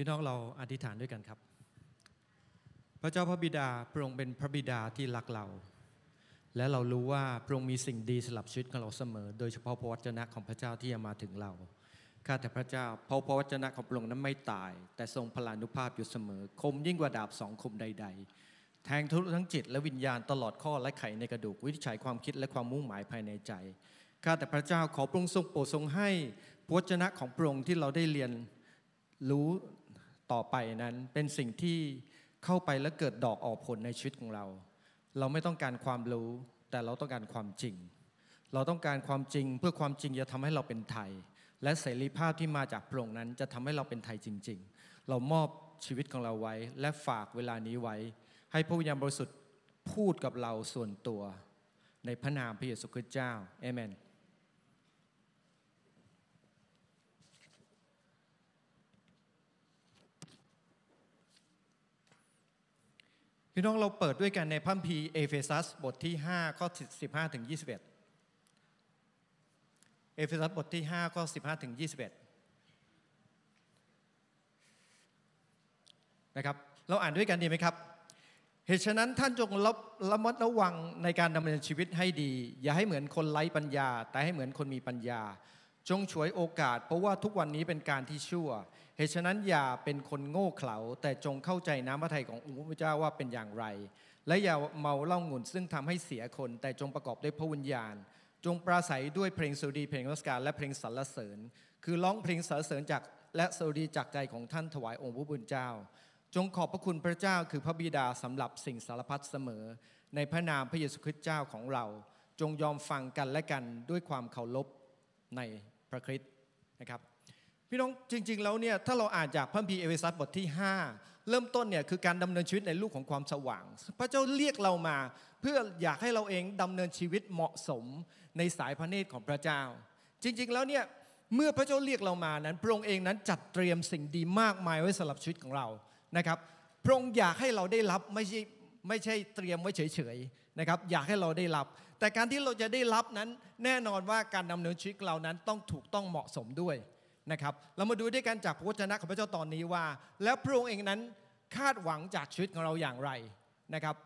พี่น้องเราอธิษฐานด้วยกันครับ พระเจ้าพระบิดาพระองค์เป็นพระบิดาที่รักเรา และเรารู้ว่าพระองค์มีสิ่งดีสำหรับชีวิตของเราเสมอ โดยเฉพาะพระวจนะของพระเจ้าที่จะมาถึงเราข้าแต่พระเจ้าเพราะพระวจนะของพระองค์นั้นไม่ตาย แต่ทรงพลานุภาพอยู่เสมอ คมยิ่งกว่าดาบสองคมใด ๆ แทงทะลุทั้งจิตและวิญญาณตลอดข้อและไขในกระดูกวิจัยความคิดและความมุ่งหมายภายในใจข้าแต่พระเจ้าขอพระองค์ทรงโปรดทรงให้พระวจนะของพระองค์ที่เราได้เรียนรู้ ต่อไปนั้นเป็นสิ่งที่เข้าไปแล้วเกิดดอกออกผลในชีวิตของเรา เราไม่ต้องการความรู้แต่เราต้องการความจริง เราต้องการความจริงเพื่อความจริงจะทำให้เราเป็นไทย และเสรีภาพที่มาจากพระองค์นั้นจะทำให้เราเป็นไทยจริง ๆ เรามอบชีวิตของเราไว้ และฝากเวลานี้ไว้ ให้พระวิญญาณบริสุทธิ์พูดกับเราส่วนตัว ในพระนามพระเยซูคริสต์เจ้าเอเมน พี่น้องเราเปิดด้วยกันในพระคัมภีร์เอเฟซัสบทที่ 5 ข้อ 15 ถึง 21 เอเฟซัสบทที่ 5 ข้อ 15 ถึง 21 นะครับ เราอ่านด้วยกันดีไหมครับ เหตุฉะนั้นท่านจงระระมัดระวังในการดำเนินชีวิตให้ดี อย่าให้เหมือนคนไร้ปัญญา แต่ให้เหมือนคนมีปัญญา จงฉวยโอกาส เพราะว่าทุกวันนี้เป็นการที่ชั่ว เหตุฉะนั้นอย่าเป็นคนโง่เขลาแต่จงเข้าใจน้ำพระทัยขององค์พระเจ้าว่าเป็นอย่างไร และอย่าเมาเล้างุ่นซึ่งทำให้เสียคน แต่จงประกอบด้วยพระวิญญาณ จงปราศัยด้วยเพลงสดีเพลงรัสการและเพลงสรรเสริญ คือร้องเพลงสรรเสริญจากและสดีจากใจของท่านถวายองค์พระบุญเจ้า จงขอบพระคุณพระเจ้าคือพระบิดาสำหรับสิ่งสารพัดเสมอ ในพระนามพระเยซูคริสต์เจ้าของเรา จงยอมฟังกันและกันด้วยความเคารพในพระคริสต์นะครับ พี่น้องจริง ๆ แล้วเนี่ยถ้าเราอ่านจากพระคัมภีร์เอเฟซัสบทที่ 5 เริ่มต้นเนี่ยคือการดำเนินชีวิตในลูกของความสว่าง พระเจ้าเรียกเรามา เพื่ออยากให้เราเองดำเนินชีวิตเหมาะสมในสายพระเนตรของพระเจ้า จริง ๆ แล้วเนี่ยเมื่อพระเจ้าเรียกเรามานั้น พระองค์เองนั้นจัดเตรียมสิ่งดีมากมายไว้สำหรับชีวิตของเรานะครับพระองค์อยากให้เราได้รับไม่ใช่ไม่ใช่เตรียมไว้เฉยๆนะครับอยากให้เราได้รับ แต่การที่เราจะได้รับนั้นแน่นอนว่าการดำเนินชีวิตเรานั้นต้องถูกต้องเหมาะสมด้วย นะครับ เรามาดูด้วยกันจากพระวจนะของพระเจ้าตอนนี้ว่า แล้วพระองค์เองนั้นคาดหวังจากชีวิตของเราอย่างไรนะครับ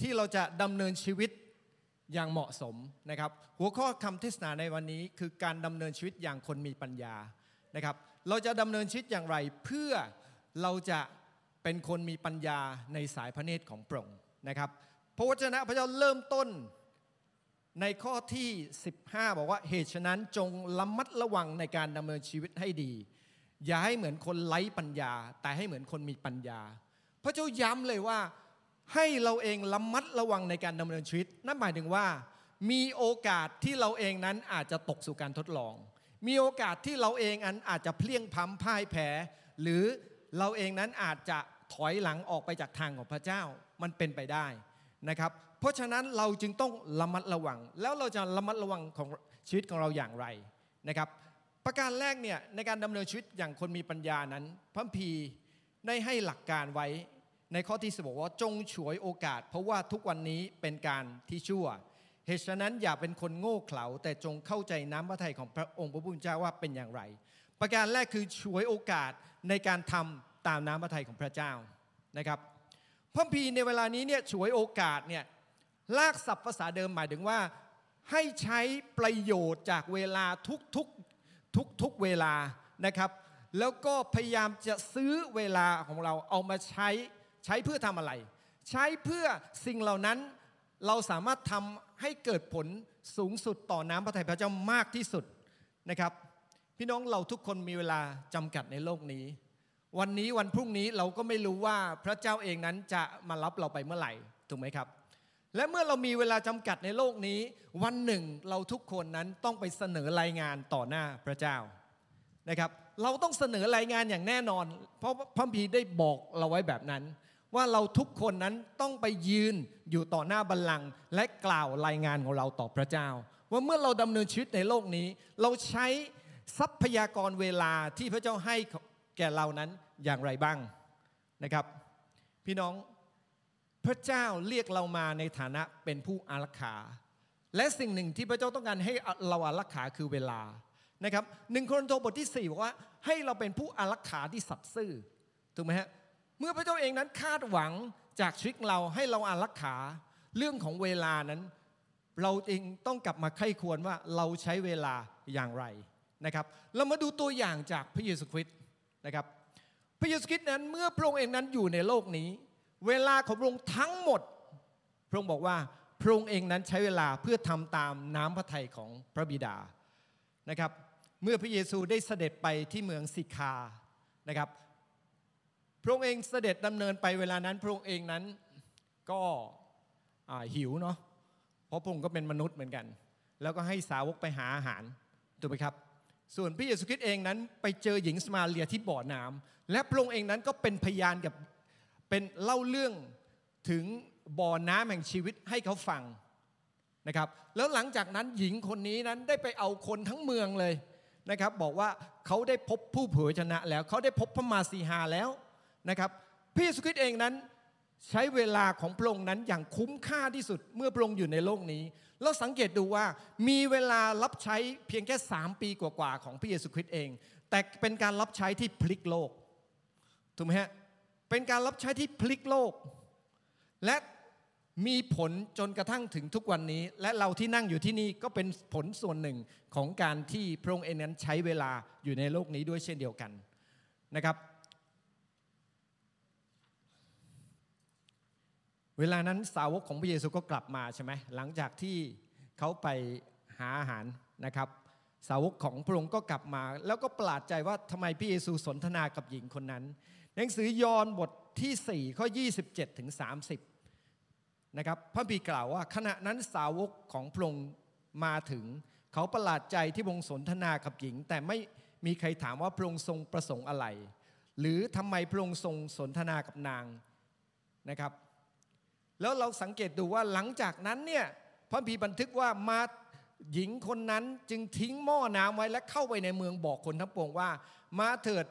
ที่เราจะดำเนินชีวิตอย่างเหมาะสมนะครับ หัวข้อคำเทศนาในวันนี้คือการดำเนินชีวิตอย่างคนมีปัญญานะครับ เราจะดำเนินชีวิตอย่างไร เพื่อเราจะเป็นคนมีปัญญาในสายพระเนตรของพระองค์นะครับ พระวจนะพระเจ้าเริ่มต้น ในข้อที่ 15 บอกว่าเหตุฉะนั้นจงระมัดระวังในการดำเนินชีวิตให้ดี อย่าให้เหมือนคนไร้ปัญญา แต่ให้เหมือนคนมีปัญญา พระเจ้าย้ำเลยว่าให้เราเองระมัดระวังในการดำเนินชีวิต นั่นหมายถึงว่า มีโอกาสที่เราเองนั้นอาจจะตกสู่การทดลอง มีโอกาสที่เราเองนั้นอาจจะเพลียงพ้ำพ่ายแพ้หรือเราเองนั้นอาจจะถอยหลังออกไปจากทางของพระเจ้ามันเป็นไปได้นะครับ เพราะฉะนั้นเราจึงต้องระมัดระวัง แล้วเราจะระมัดระวังของชีวิตของเราอย่างไรนะครับ ประการแรกเนี่ยในการดำเนินชีวิตอย่างคนมีปัญญานั้นพระพีได้ให้หลักการไว้ในข้อที่สบอกว่าจงฉวยโอกาส เพราะว่าทุกวันนี้เป็นการที่ชั่วเหตุฉะนั้นอย่าเป็นคนโง่เขลาแต่จงเข้าใจน้ำพระทัยของพระองค์พระผู้เป็นเจ้าว่าเป็นอย่างไร ประการแรกคือฉวยโอกาสในการทำตามน้ำพระทัยของพระเจ้านะครับพระพีในเวลานี้เนี่ยฉวยโอกาสเนี่ย ลากศัพท์ภาษาเดิมหมายถึงว่า ให้ใช้ประโยชน์จากเวลาทุกทุกทุกทุกเวลานะครับ แล้วก็พยายามจะซื้อเวลาของเราเอามาใช้ใช้เพื่อทำอะไร ใช้เพื่อสิ่งเหล่านั้นเราสามารถทำให้เกิดผลสูงสุดต่อน้ำพระทัยพระเจ้ามากที่สุดนะครับ พี่น้องเราทุกคนมีเวลาจำกัดในโลกนี้ วันนี้วันพรุ่งนี้เราก็ไม่รู้ว่าพระเจ้าเองนั้นจะมารับเราไปเมื่อไหร่ถูกไหมครับ และเมื่อเรามีเวลาจำกัดในโลกนี้ วันหนึ่งเราทุกคนนั้นต้องไปเสนอรายงานต่อหน้าพระเจ้านะครับเราต้องเสนอรายงานอย่างแน่นอน เพราะพระพีได้บอกเราไว้แบบนั้น ว่าเราทุกคนนั้นต้องไปยืนอยู่ต่อหน้าบัลลังก์และกล่าวรายงานของเราต่อพระเจ้า ว่าเมื่อเราดำเนินชีวิตในโลกนี้ เราใช้ทรัพยากรเวลาที่พระเจ้าให้แก่เรานั้นอย่างไรบ้างนะครับ พี่น้อง พระเจ้าเรียกเรามาในฐานะเป็นผู้อารักขา และสิ่งหนึ่งที่พระเจ้าต้องการให้เราอารักขาคือเวลานะครับหนึ่งโครินธ์บทที่4บอกว่าให้เราเป็นผู้อารักขาที่สัตย์ซื่อถูกไหมฮะเมื่อพระเจ้าเองนั้นคาดหวังจากชีวิตเราให้เราอารักขาเรื่องของเวลานั้น เราเองต้องกลับมาไข้ควรว่าเราใช้เวลาอย่างไรนะครับ เรามาดูตัวอย่างจากพระเยซูคริสต์นะครับ พระเยซูคริสต์นั้นเมื่อพระองค์เองนั้นอยู่ในโลกนี้ เวลาของพระองค์ทั้งหมด พระองค์บอกว่าพระองค์เองนั้นใช้เวลาเพื่อทำตามน้ำพระทัยของพระบิดานะครับ เมื่อพระเยซูได้เสด็จไปที่เมืองสิคานะครับ พระองค์เองเสด็จดำเนินไปเวลานั้น พระองค์เองนั้นก็หิวเนาะเพราะพระองค์ก็เป็นมนุษย์เหมือนกัน แล้วก็ให้สาวกไปหาอาหารถูกไหมครับ ส่วนพระเยซูคริสต์เองนั้นไปเจอหญิงสมาเรียที่บ่อน้ำและพระองค์เองนั้นก็เป็นพยานกับ เป็นเล่าเรื่องถึงบ่อน้ำแห่งชีวิตให้เขาฟังนะครับ แล้วหลังจากนั้นหญิงคนนี้นั้นได้ไปเอาคนทั้งเมืองเลยนะครับ บอกว่าเขาได้พบผู้เผยชนะแล้วเขาได้พบพระมาสีหาแล้วนะครับพระเยซูคริสต์เองนั้นใช้เวลาของพระองค์นั้นอย่างคุ้มค่าที่สุดเมื่อพระองค์อยู่ในโลกนี้เราสังเกตดูว่ามีเวลารับใช้เพียงแค่สามปีกว่าๆของพระเยซูคริสต์เอง แต่เป็นการรับใช้ที่พลิกโลกถูกไหมฮะ เป็นการรับใช้ที่พลิกโลก และมีผลจนกระทั่งถึงทุกวันนี้ และเราที่นั่งอยู่ที่นี่ก็เป็นผลส่วนหนึ่งของการที่พระองค์เองนั้นใช้เวลาอยู่ในโลกนี้ด้วยเช่นเดียวกันนะครับ เวลานั้นสาวกของพระเยซูก็กลับมาใช่ไหมหลังจากที่เขาไปหาอาหารนะครับ สาวกของพระองค์ก็กลับมา แล้วก็ประหลาดใจว่าทำไมพระเยซูสนทนากับหญิงคนนั้น หนังสือยอห์นบทที่ 4 ข้อ 27 ถึง 30 นะครับ พระบีกล่าวว่าขณะนั้นสาวกของพระองค์มาถึง เขาประหลาดใจที่พระองค์สนทนากับหญิง แต่ไม่มีใครถามว่าพระองค์ทรงประสงค์อะไร หรือทำไมพระองค์ทรงสนทนากับนางนะครับ แล้วเราสังเกตดูว่าหลังจากนั้นเนี่ยพระพีบันทึกว่ามาหญิงคนนั้นจึงทิ้งหม้อน้ำไว้และเข้าไปในเมืองบอกคนทั้งปวงว่า มาเถิด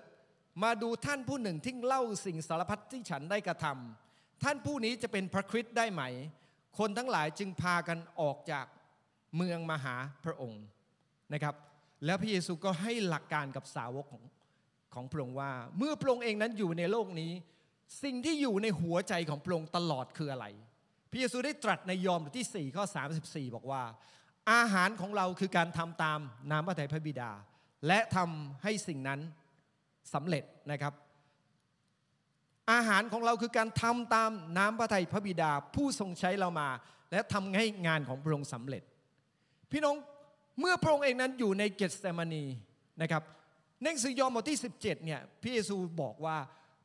มาดูท่านผู้หนึ่งที่เล่าสิ่งสารพัดที่ฉันได้กระทำท่านผู้นี้จะเป็นพระคริสต์ได้ไหม คนทั้งหลายจึงพากันออกจากเมืองมาหาพระองค์นะครับ แล้วพระเยซูก็ให้หลักการกับสาวกของของพระองค์ว่า เมื่อพระองค์เองนั้นอยู่ในโลกนี้ สิ่งที่อยู่ในหัวใจของพระองค์ตลอดคืออะไร พระเยซูได้ตรัสในยอห์นบทที่4ข้อ34 บอกว่า อาหารของเราคือการทำตามน้ำพระทัยพระบิดา และทำให้สิ่งนั้น สำเร็จนะครับ อาหารของเราคือการทำตามน้ำพระทัยพระบิดาผู้ทรงใช้เรามา และทำให้งานของพระองค์สำเร็จ พี่น้องเมื่อพระองค์เองนั้นอยู่ในเกตเซมานีนะครับในหนังสือยอห์นบทที่ 17เนี่ยพระเยซูบอกว่า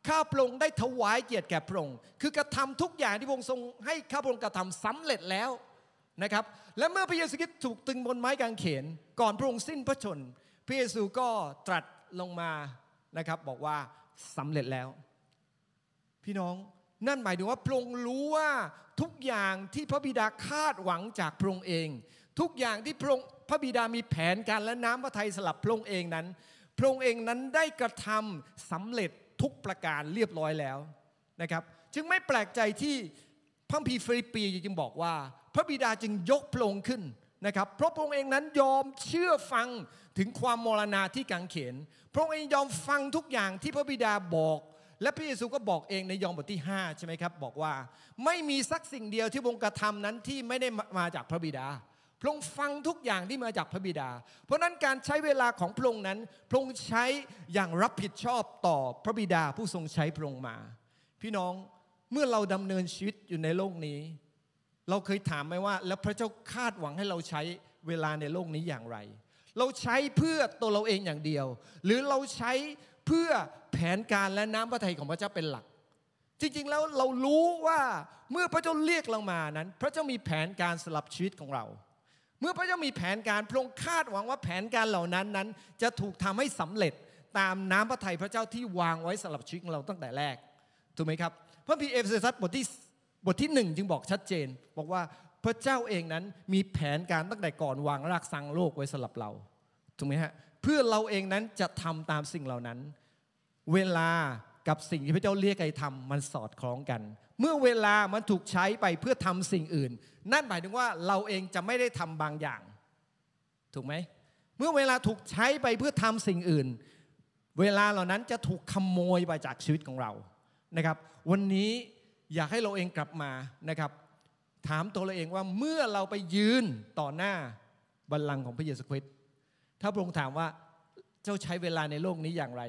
ข้าพระองค์ได้ถวายเกียรติแก่พระองค์คือกระทำทุกอย่างที่พระองค์ทรงให้ข้าพระองค์กระทำสำเร็จแล้วนะครับและเมื่อพระเยซูคริสต์ถูกตึงบนไม้กางเขน ก่อนพระองค์สิ้นพระชน พระเยซูก็ตรัสลงมา นะครับบอกว่าสำเร็จแล้ว พี่น้องนั่นหมายถึงว่าพระองค์รู้ว่าทุกอย่างที่พระบิดาคาดหวังจากพระองค์เอง ทุกอย่างที่พระองค์พระบิดามีแผนการและน้ำพระทัยสำหรับพระองค์เองนั้น พระองค์เองนั้นได้กระทำสำเร็จทุกประการเรียบร้อยแล้วนะครับ จึงไม่แปลกใจที่พระคัมภีร์ฟีลิปปีจึงบอกว่า พระบิดาจึงยกพระองค์ขึ้น นะครับเพราะพระองค์เองนั้นยอมเชื่อฟังถึงความมรณาที่กางเขน พระองค์เองยอมฟังทุกอย่างที่พระบิดาบอก และพระเยซูก็บอกเองในยอห์นบทที่ 5 ใช่ไหมครับ บอกว่าไม่มีสักสิ่งเดียวที่พระองค์กระทำนั้นที่ไม่ได้มาจากพระบิดาพระองค์ฟังทุกอย่างที่มาจากพระบิดา เพราะนั้นการใช้เวลาของพระองค์นั้น พระองค์ใช้อย่างรับผิดชอบต่อพระบิดาผู้ทรงใช้พระองค์มา พี่น้องเมื่อเราดำเนินชีวิตอยู่ในโลกนี้ เราเคยถามไหมว่า แล้วพระเจ้าคาดหวังให้เราใช้เวลาในโลกนี้อย่างไร เราใช้เพื่อตัวเราเองอย่างเดียว หรือเราใช้เพื่อแผนการและน้ำพระทัยของพระเจ้าเป็นหลัก จริงๆแล้วเรารู้ว่าเมื่อพระเจ้าเรียกเรามานั้น พระเจ้ามีแผนการสำหรับชีวิตของเรา เมื่อพระเจ้ามีแผนการพระองค์คาดหวังว่าแผนการเหล่านั้นนั้น จะถูกทำให้สำเร็จตามน้ำพระทัยพระเจ้าที่วางไว้สำหรับชีวิตของเราตั้งแต่แรกถูกไหมครับพระคัมภีร์เอเฟซัสบทที่ บทที่หนึ่งจึงบอกชัดเจน บอกว่าพระเจ้าเองนั้นมีแผนการตั้งแต่ก่อนวางรากสร้างโลกไว้สำหรับเราถูกไหมฮะเพื่อเราเองนั้นจะทำตามสิ่งเหล่านั้น เวลากับสิ่งที่พระเจ้าเรียกให้ทำมันสอดคล้องกัน เมื่อเวลามันถูกใช้ไปเพื่อทำสิ่งอื่น นั่นหมายถึงว่าเราเองจะไม่ได้ทำบางอย่าง ถูกไหมเมื่อเวลาถูกใช้ไปเพื่อทำสิ่งอื่น เวลาเหล่านั้นจะถูกขโมยไปจากชีวิตของเรานะครับ วันนี้ อยากให้เราเองกลับมานะครับ ถามตัวเราเองว่าเมื่อเราไปยืนต่อหน้าบัลลังก์ของพระเยซูคริสต์ถ้าพระองค์ถามว่าเจ้าใช้เวลาในโลกนี้อย่างไร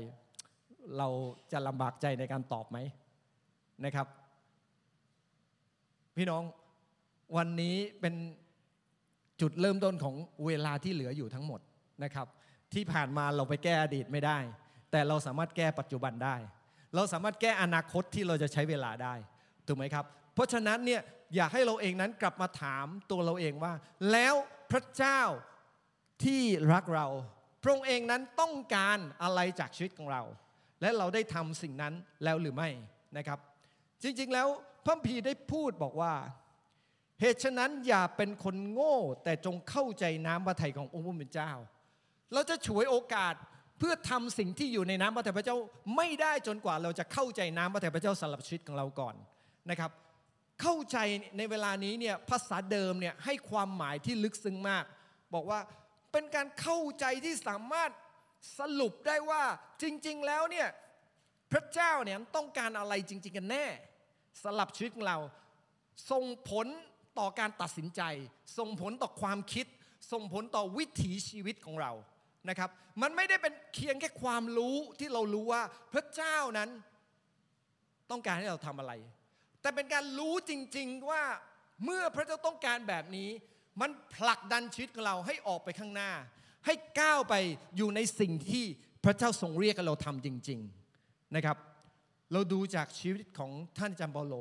เราจะลำบากใจในการตอบไหมนะครับ พี่น้องวันนี้เป็นจุดเริ่มต้นของเวลาที่เหลืออยู่ทั้งหมดนะครับ ที่ผ่านมาเราไปแก้อดีตไม่ได้ แต่เราสามารถแก้ปัจจุบันได้ เราสามารถแก้อนาคตที่เราจะใช้เวลาได้ ถูกไหมครับ เพราะฉะนั้นเนี่ยอยากให้เราเองนั้นกลับมาถามตัวเราเองว่า แล้วพระเจ้าที่รักเราพระองค์เองนั้นต้องการอะไรจากชีวิตของเรา และเราได้ทำสิ่งนั้นแล้วหรือไม่นะครับ จริงๆแล้วพระพีได้พูดบอกว่า เหตุฉะนั้นอย่าเป็นคนโง่ แต่จงเข้าใจน้ำพระทัยขององค์พระผู้เป็นเจ้า เราจะฉวยโอกาสเพื่อทำสิ่งที่อยู่ในน้ำพระทัยพระเจ้าไม่ได้จนกว่าเราจะเข้าใจน้ำพระทัยพระเจ้าสำหรับชีวิตของเราก่อน นะครับเข้าใจในเวลานี้เนี่ยภาษาเดิมเนี่ยให้ความหมายที่ลึกซึ้งมาก บอกว่าเป็นการเข้าใจที่สามารถสรุปได้ว่าจริง ๆ แล้วเนี่ยพระเจ้าเนี่ยต้องการอะไรจริง ๆ กันแน่สำหรับชีวิตของเราส่งผลต่อการตัดสินใจ ส่งผลต่อความคิด ส่งผลต่อวิถีชีวิตของเรานะครับ มันไม่ได้เป็นเคียงแค่ความรู้ที่เรารู้ว่าพระเจ้านั้นต้องการให้เราทำอะไร แต่เป็นการรู้จริง ๆว่าเมื่อพระเจ้าต้องการแบบนี้ มันผลักดันชีวิตของเราให้ออกไปข้างหน้า ให้ก้าวไปอยู่ในสิ่งที่พระเจ้าทรงเรียกเราทำจริง ๆนะครับ เราดูจากชีวิตของท่านอาจารย์เปาโล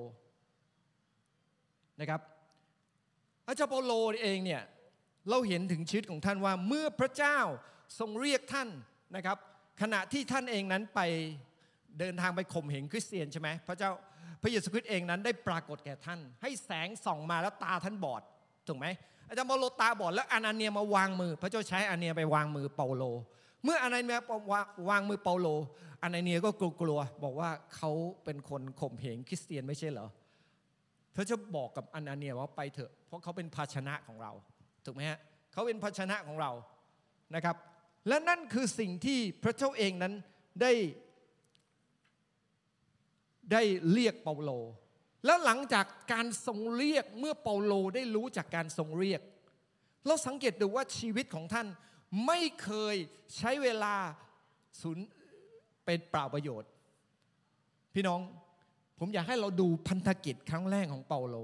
นะครับอาจารย์เปาโลเองเนี่ยเราเห็นถึงชีวิตของท่านว่าเมื่อพระเจ้าทรงเรียกท่านนะครับ ขณะที่ท่านเองนั้นไปเดินทางไปข่มเหงคริสเตียนใช่ไหมพระเจ้า พระเยซูคริสต์เองนั้นได้ปรากฏแก่ท่าน ให้แสงส่องมาแล้วตาท่านบอดถูกไหมอาจารย์เปาโลตาบอดแล้วอานาเนียมาวางมือ พระเจ้าใช้อานาเนียไปวางมือเปาโล เมื่ออานาเนียวางมือเปาโลอานาเนียก็กลัวๆบอกว่าเขาเป็นคนข่มเหงคริสเตียนไม่ใช่เหรอพระเจ้าบอกกับอานาเนียว่าไปเถอะ เพราะเขาเป็นภาชนะของเราถูกไหมฮะเขาเป็นภาชนะของเรานะครับ และนั่นคือสิ่งที่พระเจ้าเองนั้นได้ ได้เรียกเปาโล แล้วหลังจากการทรงเรียกเมื่อเปาโลได้รู้จากการทรงเรียก เราสังเกตดูว่าชีวิตของท่านไม่เคยใช้เวลาสูญเป็นเปล่าประโยชน์ พี่น้องผมอยากให้เราดูพันธกิจครั้งแรกของเปาโล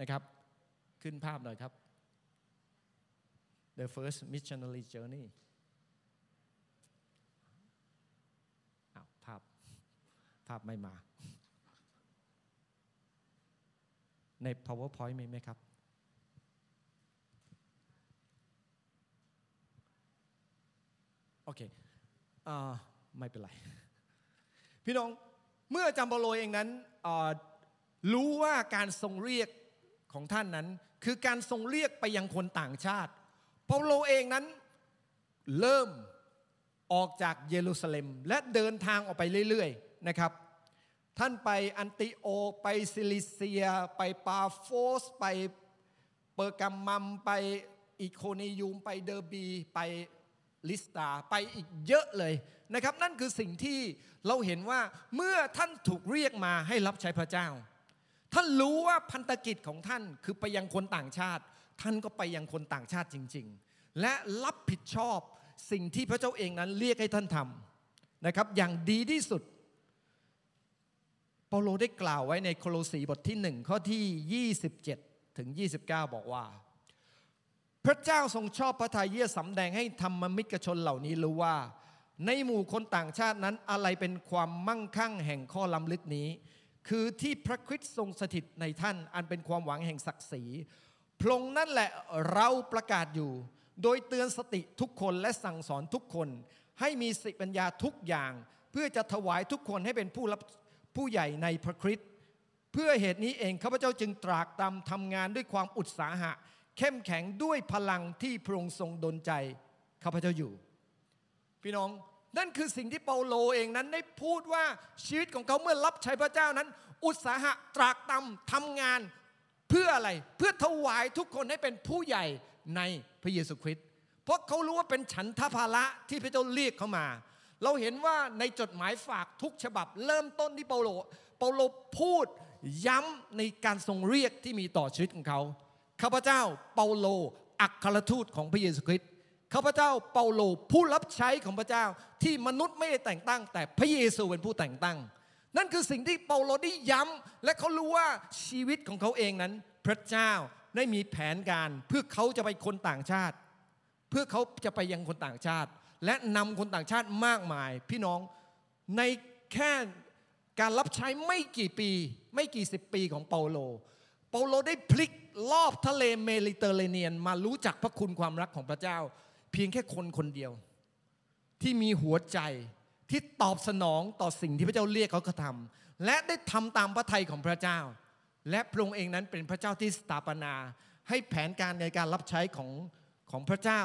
นะครับ ขึ้นภาพหน่อยครับ the first missionary journey ภาพภาพไม่มา ใน powerpoint มีไหมครับ โอเคอไม่เป็นไร พี่น้อง เมื่อจำเปาโลเองนั้นรู้ว่าการทรงเรียกของท่านนั้น คือการทรงเรียกไปยังคนต่างชาติเปาโลเองนั้นเริ่มออกจากเยรูซาเล็ม และเดินทางออกไปเรื่อยๆนะครับ ท่านไปอันติโอไปซิลิเซีย ไปปาโฟส ไปเปอร์กัมมัมไปอิโคนียูมไปเดอร์บีไปลิสตราไปอีกเยอะเลยนะครับ นั่นคือสิ่งที่เราเห็นว่าเมื่อท่านถูกเรียกมาให้รับใช้พระเจ้า ท่านรู้ว่าพันธกิจของท่านคือไปยังคนต่างชาติ ท่านก็ไปยังคนต่างชาติจริง ๆ และรับผิดชอบสิ่งที่พระเจ้าเองนั้นเรียกให้ท่านทำนะครับ อย่างดีที่สุด เปาโลได้กล่าวไว้ในโคโลสีบทที่หนึ่งข้อที่ 27 ถึง 29 บอกว่า พระเจ้าทรงชอบพระทัยเยี่ยสำแดงให้ธรรมมิกชนเหล่านี้รู้ว่า ในหมู่คนต่างชาตินั้นอะไรเป็นความมั่งคั่งแห่งข้อล้ำลึกนี้ คือที่พระคริสต์ทรงสถิตในท่านอันเป็นความหวังแห่งศักดิ์ศรีพลงนั่นแหละเราประกาศอยู่ โดยเตือนสติทุกคนและสั่งสอนทุกคน ให้มีสิปัญญาทุกอย่าง เพื่อจะถวายทุกคนให้เป็นผู้รับ ผู้ใหญ่ในพระคริสต์เพื่อเหตุนี้เองข้าพเจ้าจึงตรากตรำทำงานด้วยความอุตสาหะ เข้มแข็งด้วยพลังที่พระองค์ทรงดลใจข้าพเจ้าอยู่ พี่น้องนั่นคือสิ่งที่เปาโลเองนั้นได้พูดว่าชีวิตของเขาเมื่อรับใช้พระเจ้านั้น อุตสาหะตรากตำทำงานเพื่ออะไรเพื่อถวายทุกคนให้เป็นผู้ใหญ่ในพระเยซูคริสต์เพราะเขารู้ว่าเป็นฉันทภาระที่พระเจ้าเรียกเขามา เราเห็นว่าในจดหมายฝากทุกฉบับ เริ่มต้นที่เปาโลเปาโลพูดย้ำในการทรงเรียกที่มีต่อชีวิตของเขาข้าพเจ้าเปาโลอัครทูตของพระเยซูคริสต์ข้าพเจ้าเปาโลผู้รับใช้ของพระเจ้าที่มนุษย์ไม่ได้แต่งตั้ง แต่พระเยซูเป็นผู้แต่งตั้ง นั่นคือสิ่งที่เปาโลได้ย้ำและเขารู้ว่าชีวิตของเขาเองนั้น พระเจ้าได้มีแผนการเพื่อเขาจะไปคนต่างชาติ เพื่อเขาจะไปยังคนต่างชาติ และนำคนต่างชาติมากมาย พี่น้องในแค่การรับใช้ไม่กี่ปี ไม่กี่สิบปีของเปาโล เปาโลได้พลิกรอบทะเลเมดิเตอร์เรเนียน มารู้จักพระคุณความรักของพระเจ้า เพียงแค่คนคนเดียว ที่มีหัวใจที่ตอบสนองต่อสิ่งที่พระเจ้าเรียกเขากระทำและได้ทำตามพระทัยของพระเจ้า และพระองค์เองนั้นเป็นพระเจ้าที่สถาปนา ให้แผนการในการรับใช้ของของพระเจ้า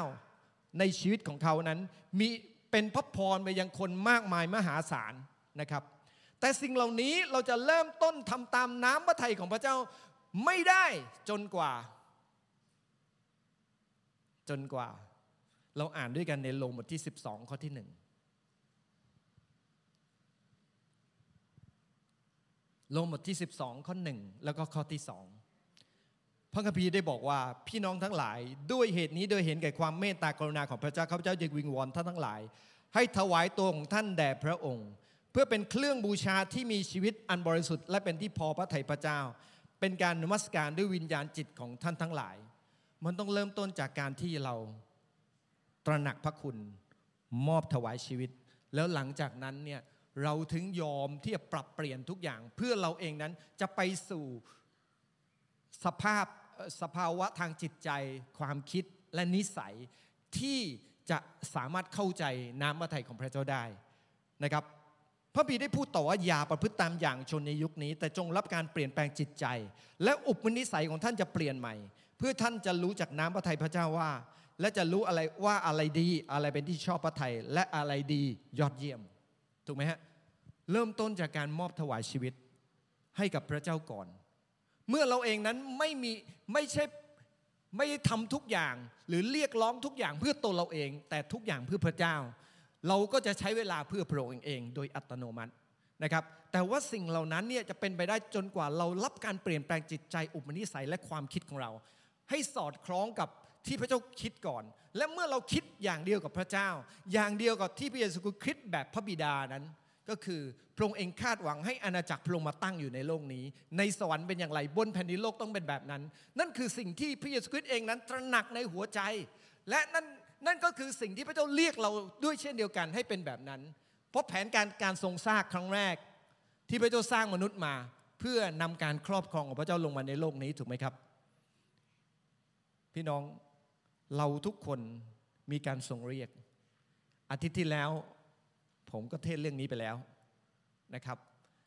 ในชีวิตของเขานั้น มีเป็นพระพรไปยังคนมากมายมหาศาลนะครับ แต่สิ่งเหล่านี้เราจะเริ่มต้นทำตามน้ำพระทัยของพระเจ้าไม่ได้จนกว่า จนกว่า เราอ่านด้วยกันในโลมบทที่ 12 ข้อที่หนึ่งโลมบทที่ 12 ข้อหนึ่งแล้วก็ข้อที่สอง พระคัมภีร์ได้บอกว่าพี่น้องทั้งหลาย ด้วยเหตุนี้โดยเห็นแก่ความเมตตากรุณาของพระเจ้าข้าพเจ้าจึงวิงวอนท่านทั้งหลาย ให้ถวายตัวของท่านแด่พระองค์ เพื่อเป็นเครื่องบูชาที่มีชีวิตอันบริสุทธิ์และเป็นที่พอพระทัยพระเจ้า เป็นการนมัสการด้วยวิญญาณจิตของท่านทั้งหลาย มันต้องเริ่มต้นจากการที่เราตระหนักพระคุณมอบถวายชีวิต แล้วหลังจากนั้นเนี่ยเราถึงยอมที่จะปรับเปลี่ยนทุกอย่าง เพื่อเราเองนั้นจะไปสู่สภาพ สภาวะทางจิตใจ ความคิดและนิสัยที่จะสามารถเข้าใจน้ำพระทัยของพระเจ้าได้นะครับพระบีได้พูดต่อว่าอย่าประพฤติตามอย่างชนในยุคนี้ แต่จงรับการเปลี่ยนแปลงจิตใจ และอุปนิสัยของท่านจะเปลี่ยนใหม่ เพื่อท่านจะรู้จากน้ำพระทัยพระเจ้าว่า และจะรู้อะไรว่าอะไรดีอะไรเป็นที่ชอบพระทัยและอะไรดียอดเยี่ยม ถูกไหมฮะเริ่มต้นจากการมอบถวายชีวิตให้กับพระเจ้าก่อน เมื่อเราเองนั้นไม่มีไม่ใช่ไม่ได้ทำทุกอย่างหรือเรียกร้องทุกอย่างเพื่อตัวเราเอง แต่ทุกอย่างเพื่อพระเจ้า เราก็จะใช้เวลาเพื่อพระองค์เอง โดยอัตโนมัตินะครับ แต่ว่าสิ่งเหล่านั้นเนี่ยจะเป็นไปได้จนกว่าเรารับการเปลี่ยนแปลงจิตใจอุปนิสัยและความคิดของเรา ให้สอดคล้องกับที่พระเจ้าคิดก่อน และเมื่อเราคิดอย่างเดียวกับพระเจ้า อย่างเดียวกับที่พระเยซูคิดแบบพระบิดานั้น ก็คือพระองค์เองคาดหวังให้อาณาจักรพระองค์มาตั้งอยู่ในโลกนี้ ในสวรรค์เป็นอย่างไรบนแผ่นดินโลกต้องเป็นแบบนั้น นั่นคือสิ่งที่พระเยซูคริสต์เองนั้นตระหนักในหัวใจ และนั่นนั่นก็คือสิ่งที่พระเจ้าเรียกเราด้วยเช่นเดียวกันให้เป็นแบบนั้น เพราะแผนการการทรงสร้างครั้งแรก ที่พระเจ้าสร้างมนุษย์มา เพื่อนำการครอบครองของพระเจ้าลงมาในโลกนี้ถูกไหมครับ พี่น้องเราทุกคนมีการทรงเรียก อาทิตย์ที่แล้ว ผมก็เทศเรื่องนี้ไปแล้วนะครับ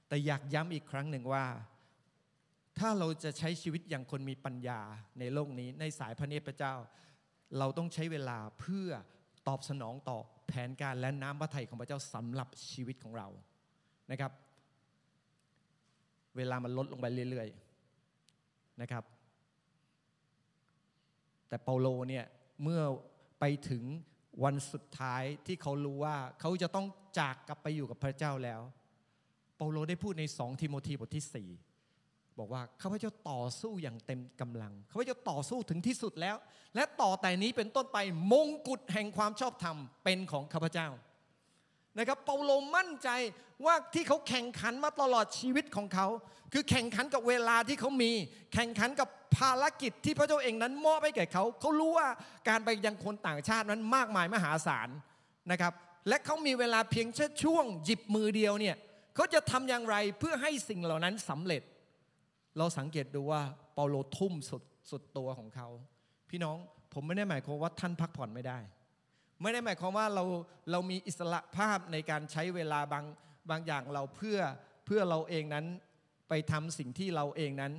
แต่อยากย้ำอีกครั้งหนึ่งว่า ถ้าเราจะใช้ชีวิตอย่างคนมีปัญญาในโลกนี้ในสายพระเนตรพระเจ้า เราต้องใช้เวลาเพื่อตอบสนองต่อแผนการและน้ำพระทัยของพระเจ้าสำหรับชีวิตของเรานะครับ เวลามันลดลงไปเรื่อยๆนะครับ แต่เปาโลเนี่ยเมื่อไปถึง วันสุดท้ายที่เขารู้ว่าเขาจะต้องจากกลับไปอยู่กับพระเจ้าแล้ว เปาโลได้พูดในสองทิโมธีบทที่ 4 บอกว่าข้าพเจ้าต่อสู้อย่างเต็มกำลังข้าพเจ้าต่อสู้ถึงที่สุดแล้ว และต่อแต่นี้เป็นต้นไปมงกุฎแห่งความชอบธรรมเป็นของข้าพเจ้านะครับเปาโลมั่นใจว่าที่เขาแข่งขันมาตลอดชีวิตของเขา คือแข่งขันกับเวลาที่เขามี แข่งขันกับ ภารกิจที่พระเจ้าเองนั้นมอบให้แก่เขา เขารู้ว่าการไปยังคนต่างชาตินั้นมากมายมหาศาลนะครับ และเขามีเวลาเพียงแค่ช่วงหยิบมือเดียวเนี่ยเขาจะทำอย่างไรเพื่อให้สิ่งเหล่านั้นสำเร็จ เราสังเกตดูว่าเปาโลทุ่มสุดสุดตัวของเขา พี่น้องผมไม่ได้หมายความว่าท่านพักผ่อนไม่ได้ ไม่ได้หมายความว่าเราเรามีอิสระภาพในการใช้เวลาบางบางอย่างเราเพื่อเพื่อเราเองนั้นไปทำสิ่งที่เราเองนั้น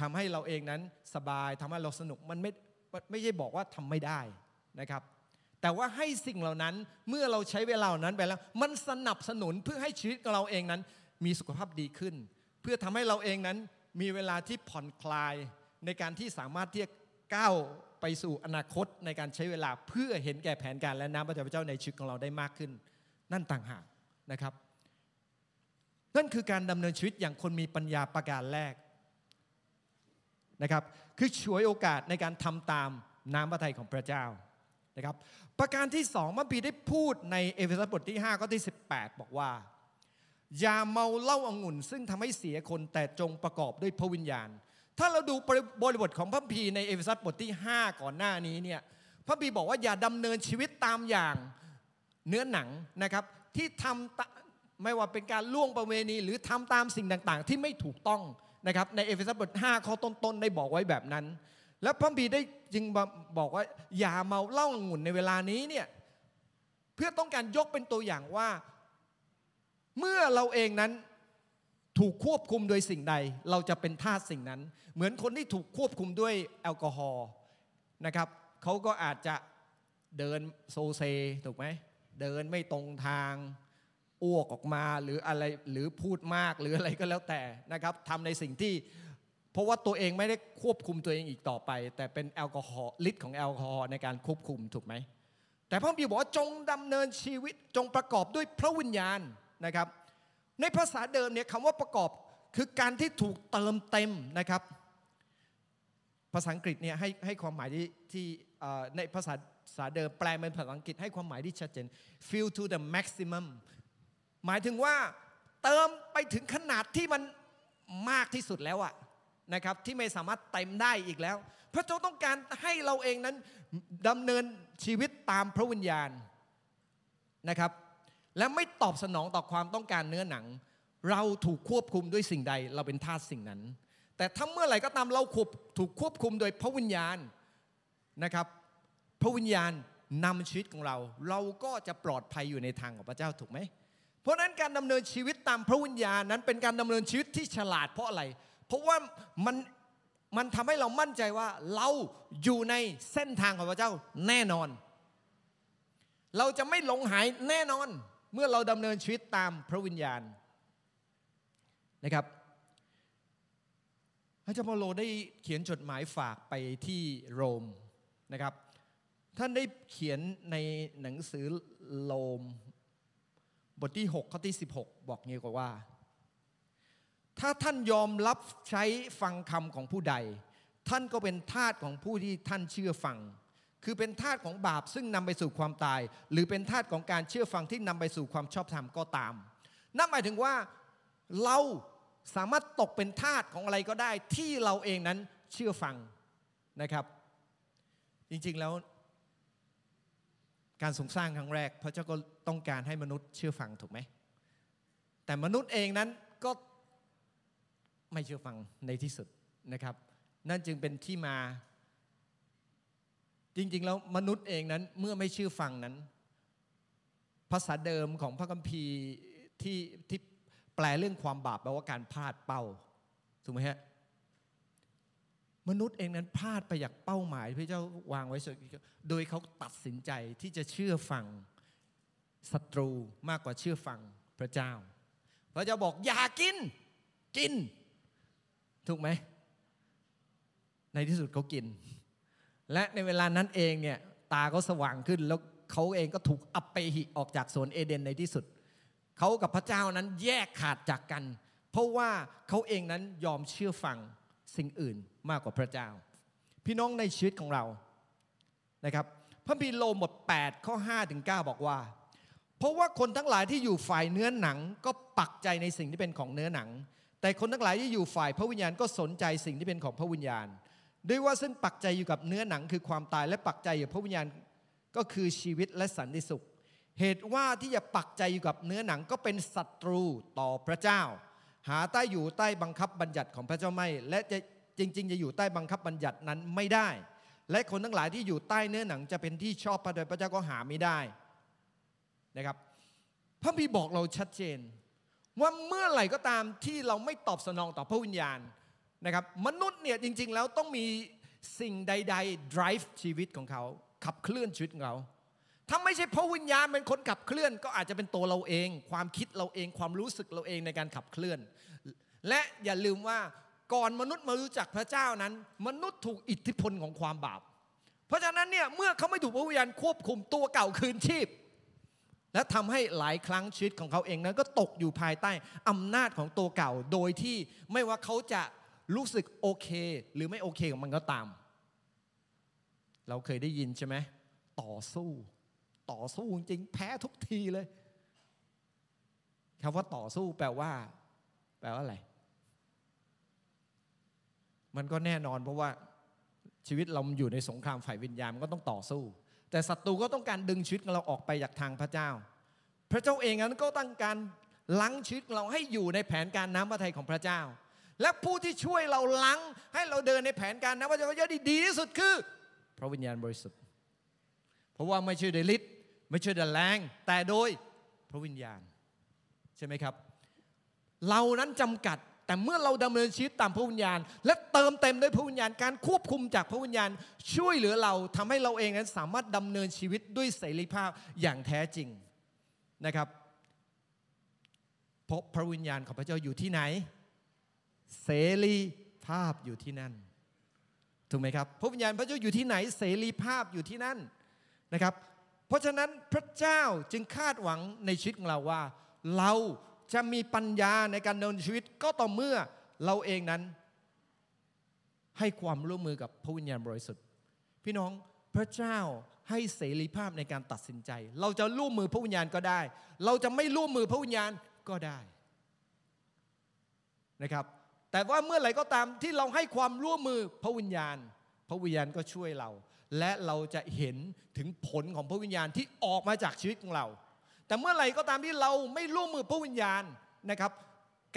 ทำให้เราเองนั้นสบายทำให้เราสนุกมันไม่ไม่ใช่บอกว่าทำไม่ได้นะครับ แต่ว่าให้สิ่งเหล่านั้นเมื่อเราใช้เวลาเหล่านั้นไปแล้ว มันสนับสนุนเพื่อให้ชีวิตของเราเองนั้น มีสุขภาพดีขึ้น เพื่อทำให้เราเองนั้นมีเวลาที่ผ่อนคลายในการที่สามารถที่จะก้าวไปสู่อนาคตในการใช้เวลาเพื่อเห็นแก่แผนการและน้ำพระทัยพระเจ้าในชีวิตของเราได้มากขึ้น นั่นต่างหากนะครับ นั่นคือการดำเนินชีวิตอย่างคนมีปัญญาประการแรกนะครับ คือฉวยโอกาสในการทำตามน้ำพระทัยของพระเจ้านะครับ ประการที่สองมัมพีได้พูดในเอเฟซัสบทที่5ข้อที่ 18 บอกว่า อย่าเมาเหล้าองุ่น ซึ่งทำให้เสียคนแต่จงประกอบด้วยพระวิญญาณ ถ้าเราดูบริบทของพระคัมภีร์ในเอเฟซัสบทที่ 5 ก่อนหน้านี้เนี่ยพระคัมภีร์บอกว่าอย่าดำเนินชีวิตตามอย่างเนื้อหนังนะครับที่ทำ ไม่ว่าเป็นการล่วงประเวณีหรือทำตามสิ่งต่างๆ ที่ไม่ถูกต้องนะครับในเอเฟซัสบท5ข้อต้นๆได้บอกไว้แบบนั้น แล้วพระคัมภีร์ได้จึงบอกว่าอย่าเมาเหล้าองุ่นในเวลานี้เนี่ยเพื่อต้องการยกเป็นตัวอย่างว่า เมื่อเราเองนั้นถูกควบคุมโดยสิ่งใด เราจะเป็นทาสสิ่งนั้น เหมือนคนที่ถูกควบคุมด้วยแอลกอฮอล์นะครับเขาก็อาจจะเดินโซเซถูกไหมเดินไม่ตรงทาง อ้วกออกมาหรืออะไรหรือพูดมากหรืออะไรก็แล้วแต่นะครับทำในสิ่งที่ เพราะว่าตัวเองไม่ได้ควบคุมตัวเองอีกต่อไป แต่เป็นแอลกอฮอล์ฤทธิ์ของแอลกอฮอล์ในการควบคุมถูกไหมแต่พระบิดาบอกว่าจงดำเนินชีวิตจงประกอบด้วยพระวิญญาณนะครับ ในภาษาเดิมเนี่ยคำว่าประกอบคือการที่ถูกเติมเต็มนะครับ ภาษาอังกฤษเนี่ยให้ให้ความหมายที่ที่ในภาษาภาษาเดิมแปลเป็นภาษาอังกฤษให้ความหมายที่ชัดเจน fill to the maximum หมายถึงว่าเติมไปถึงขนาดที่มันมากที่สุดแล้วอะนะครับที่ไม่สามารถเต็มได้อีกแล้ว พระเจ้าต้องการให้เราเองนั้นดำเนินชีวิตตามพระวิญญาณนะครับ และไม่ตอบสนองต่อความต้องการเนื้อหนัง เราถูกควบคุมด้วยสิ่งใด เราเป็นทาสสิ่งนั้น แต่ถ้าเมื่อไหร่ก็ตามเราถูกควบคุมโดยพระวิญญาณนะครับ พระวิญญาณนำชีวิตของเรา เราก็จะปลอดภัยอยู่ในทางของพระเจ้าถูกไหม เพราะนั้นการดำเนินชีวิตตามพระวิญญาณนั้นเป็นการดำเนินชีวิตที่ฉลาดเพราะอะไร เพราะว่ามันมันทำให้เรามั่นใจว่าเราอยู่ในเส้นทางของพระเจ้าแน่นอน เราจะไม่หลงหายแน่นอนเมื่อเราดำเนินชีวิตตามพระวิญญาณนะครับพระเจ้าเปาโลได้เขียนจดหมายฝากไปที่โรมนะครับ ท่านได้เขียนในหนังสือโรม บทที่ 6 ข้อที่ 16 บอกเงี้กว่า ถ้าท่านยอมรับใช้ฟังคำของผู้ใด ท่านก็เป็นทาสของผู้ที่ท่านเชื่อฟัง คือเป็นทาสของบาปซึ่งนำไปสู่ความตาย หรือเป็นทาสของการเชื่อฟังที่นำไปสู่ความชอบธรรมก็ตาม นั่นหมายถึงว่าเราสามารถตกเป็นทาสของอะไรก็ได้ที่เราเองนั้นเชื่อฟังนะครับ จริงๆแล้ว การทรงสร้างครั้งแรกพระเจ้าก็ ต้องการให้มนุษย์เชื่อฟังถูกไหม แต่มนุษย์เองนั้นก็ไม่เชื่อฟังในที่สุดนะครับ นั่นจึงเป็นที่มา จริงๆแล้วมนุษย์เองนั้นเมื่อไม่เชื่อฟังนั้น ภาษาเดิมของพระคัมภีร์ที่ที่แปลเรื่องความบาปแปลว่าการพลาดเป้าถูกไหมฮะมนุษย์เองนั้นพลาดไปจากเป้าหมายที่พระเจ้าวางไว้ โดยเขาตัดสินใจที่จะเชื่อฟัง ศัตรูมากกว่าเชื่อฟังพระเจ้า พระเจ้าบอกอย่ากิน กิน ถูกไหม ในที่สุดเขากิน และในเวลานั้นเองเนี่ยตาเขาสว่างขึ้นแล้วเขาเองก็ถูกอัปเปหิออกจากสวนเอเดนในที่สุด เขากับพระเจ้านั้นแยกขาดจากกัน เพราะว่าเขาเองนั้นยอมเชื่อฟังสิ่งอื่นมากกว่าพระเจ้า พี่น้องในชีวิตของเรานะครับพระบีโลหมด8ข้อ5ถึง9บอกว่า ราะว่าคนทั้งหลายที่อยู่ฝ่ายเนื้อหนังก็ปักใจในสิ่งที่เป็นของเนื้อหนัง แต่คนทั้งหลายที่อยู่ฝ่ายพระวิญญาณก็สนใจสิ่งที่เป็นของพระวิญญาณ ด้วยว่าซึ่งปักใจอยู่กับเนื้อหนังคือความตายและปักใจอยู่พระวิญญาณก็คือชีวิตและสันติสุข เหตุว่าที่จะปักใจอยู่กับเนื้อหนังก็เป็นศัตรูต่อพระเจ้า หาใต้อยู่ใต้บังคับบัญญัติของพระเจ้าไม่ และจะจริง ๆ จะอยู่ใต้บังคับบัญญัตินั้นไม่ได้ และคนทั้งหลายที่อยู่ใต้เนื้อหนังจะเป็นที่ชอบพระโดยพระเจ้าก็หาไม่ได้ นะครับพระบีบอกเราชัดเจน ว่าเมื่อไหร่ก็ตามที่เราไม่ตอบสนองต่อพระวิญญาณนะครับมนุษย์เนี่ยจริงๆแล้วต้องมีสิ่งใด ๆ drive ชีวิตของเขา ขับเคลื่อนชีวิตของเขาถ้าไม่ใช่พระวิญญาณเป็นคนขับเคลื่อน ก็อาจจะเป็นตัวเราเอง ความคิดเราเองความรู้สึกเราเองในการขับเคลื่อน และอย่าลืมว่าก่อนมนุษย์มารู้จักพระเจ้านั้น มนุษย์ถูกอิทธิพลของความบาป เพราะฉะนั้นเนี่ยเมื่อเขาไม่ถูกพระวิญญาณควบคุมตัวเก่าคืนชีพ และทำให้หลายครั้งชีวิตของเขาเองนั้นก็ตกอยู่ภายใต้อำนาจของตัวเก่า โดยที่ไม่ว่าเขาจะรู้สึกโอเค หรือไม่โอเคกับมันก็ตาม เราเคยได้ยินใช่ไหมต่อสู้ ต่อสู้จริงแพ้ทุกทีเลยคำว่าต่อสู้แปลว่า แปลว่าอะไร มันก็แน่นอนเพราะว่าชีวิตเราอยู่ในสงครามฝ่ายวิญญาณมันก็ต้องต่อสู้ แต่ศัตรูก็ต้องการดึงชีวิตเราออกไปจากทางพระเจ้า พระเจ้าเองนั้นก็ต้องการล้างชีวิตเราให้อยู่ในแผนการน้ำพระทัยของพระเจ้า และผู้ที่ช่วยเราล้างให้เราเดินในแผนการน้ำพระทัยพระเจ้าที่ดีที่สุดคือ พระวิญญาณบริสุทธิ์ เพราะว่าไม่ใช่โดยฤทธิ์ไม่ใช่โดยแรงแต่โดยพระวิญญาณ ใช่ไหมครับ เรานั้นจำกัด แต่เมื่อเราดำเนินชีวิตตามพระวิญญาณ และเติมเต็มด้วยพระวิญญาณการควบคุมจากพระวิญญาณ ช่วยเหลือเราทำให้เราเองนั้นสามารถดำเนินชีวิตด้วยเสรีภาพอย่างแท้จริงนะครับเพราะพระวิญญาณของพระเจ้าอยู่ที่ไหน เสรีภาพอยู่ที่นั่นถูกไหมครับพระวิญญาณพระเจ้าอยู่ที่ไหนเสรีภาพอยู่ที่นั่นนะครับ เพราะฉะนั้นพระเจ้าจึงคาดหวังในชีวิตของเราว่า เรา จะมีปัญญาในการดำเนินชีวิตก็ต่อเมื่อเราเองนั้น ให้ความร่วมมือกับพระวิญญาณบริสุทธิ์ พี่น้องพระเจ้าให้เสรีภาพในการตัดสินใจ เราจะร่วมมือพระวิญญาณก็ได้ เราจะไม่ร่วมมือพระวิญญาณก็ได้นะครับ แต่ว่าเมื่อไหร่ก็ตามที่เราให้ความร่วมมือพระวิญญาณ พระวิญญาณก็ช่วยเรา และเราจะเห็นถึงผลของพระวิญญาณที่ออกมาจากชีวิตของเรา แต่เมื่อไหร่ก็ตามที่เราไม่ร่วมมือพระวิญญาณนะครับ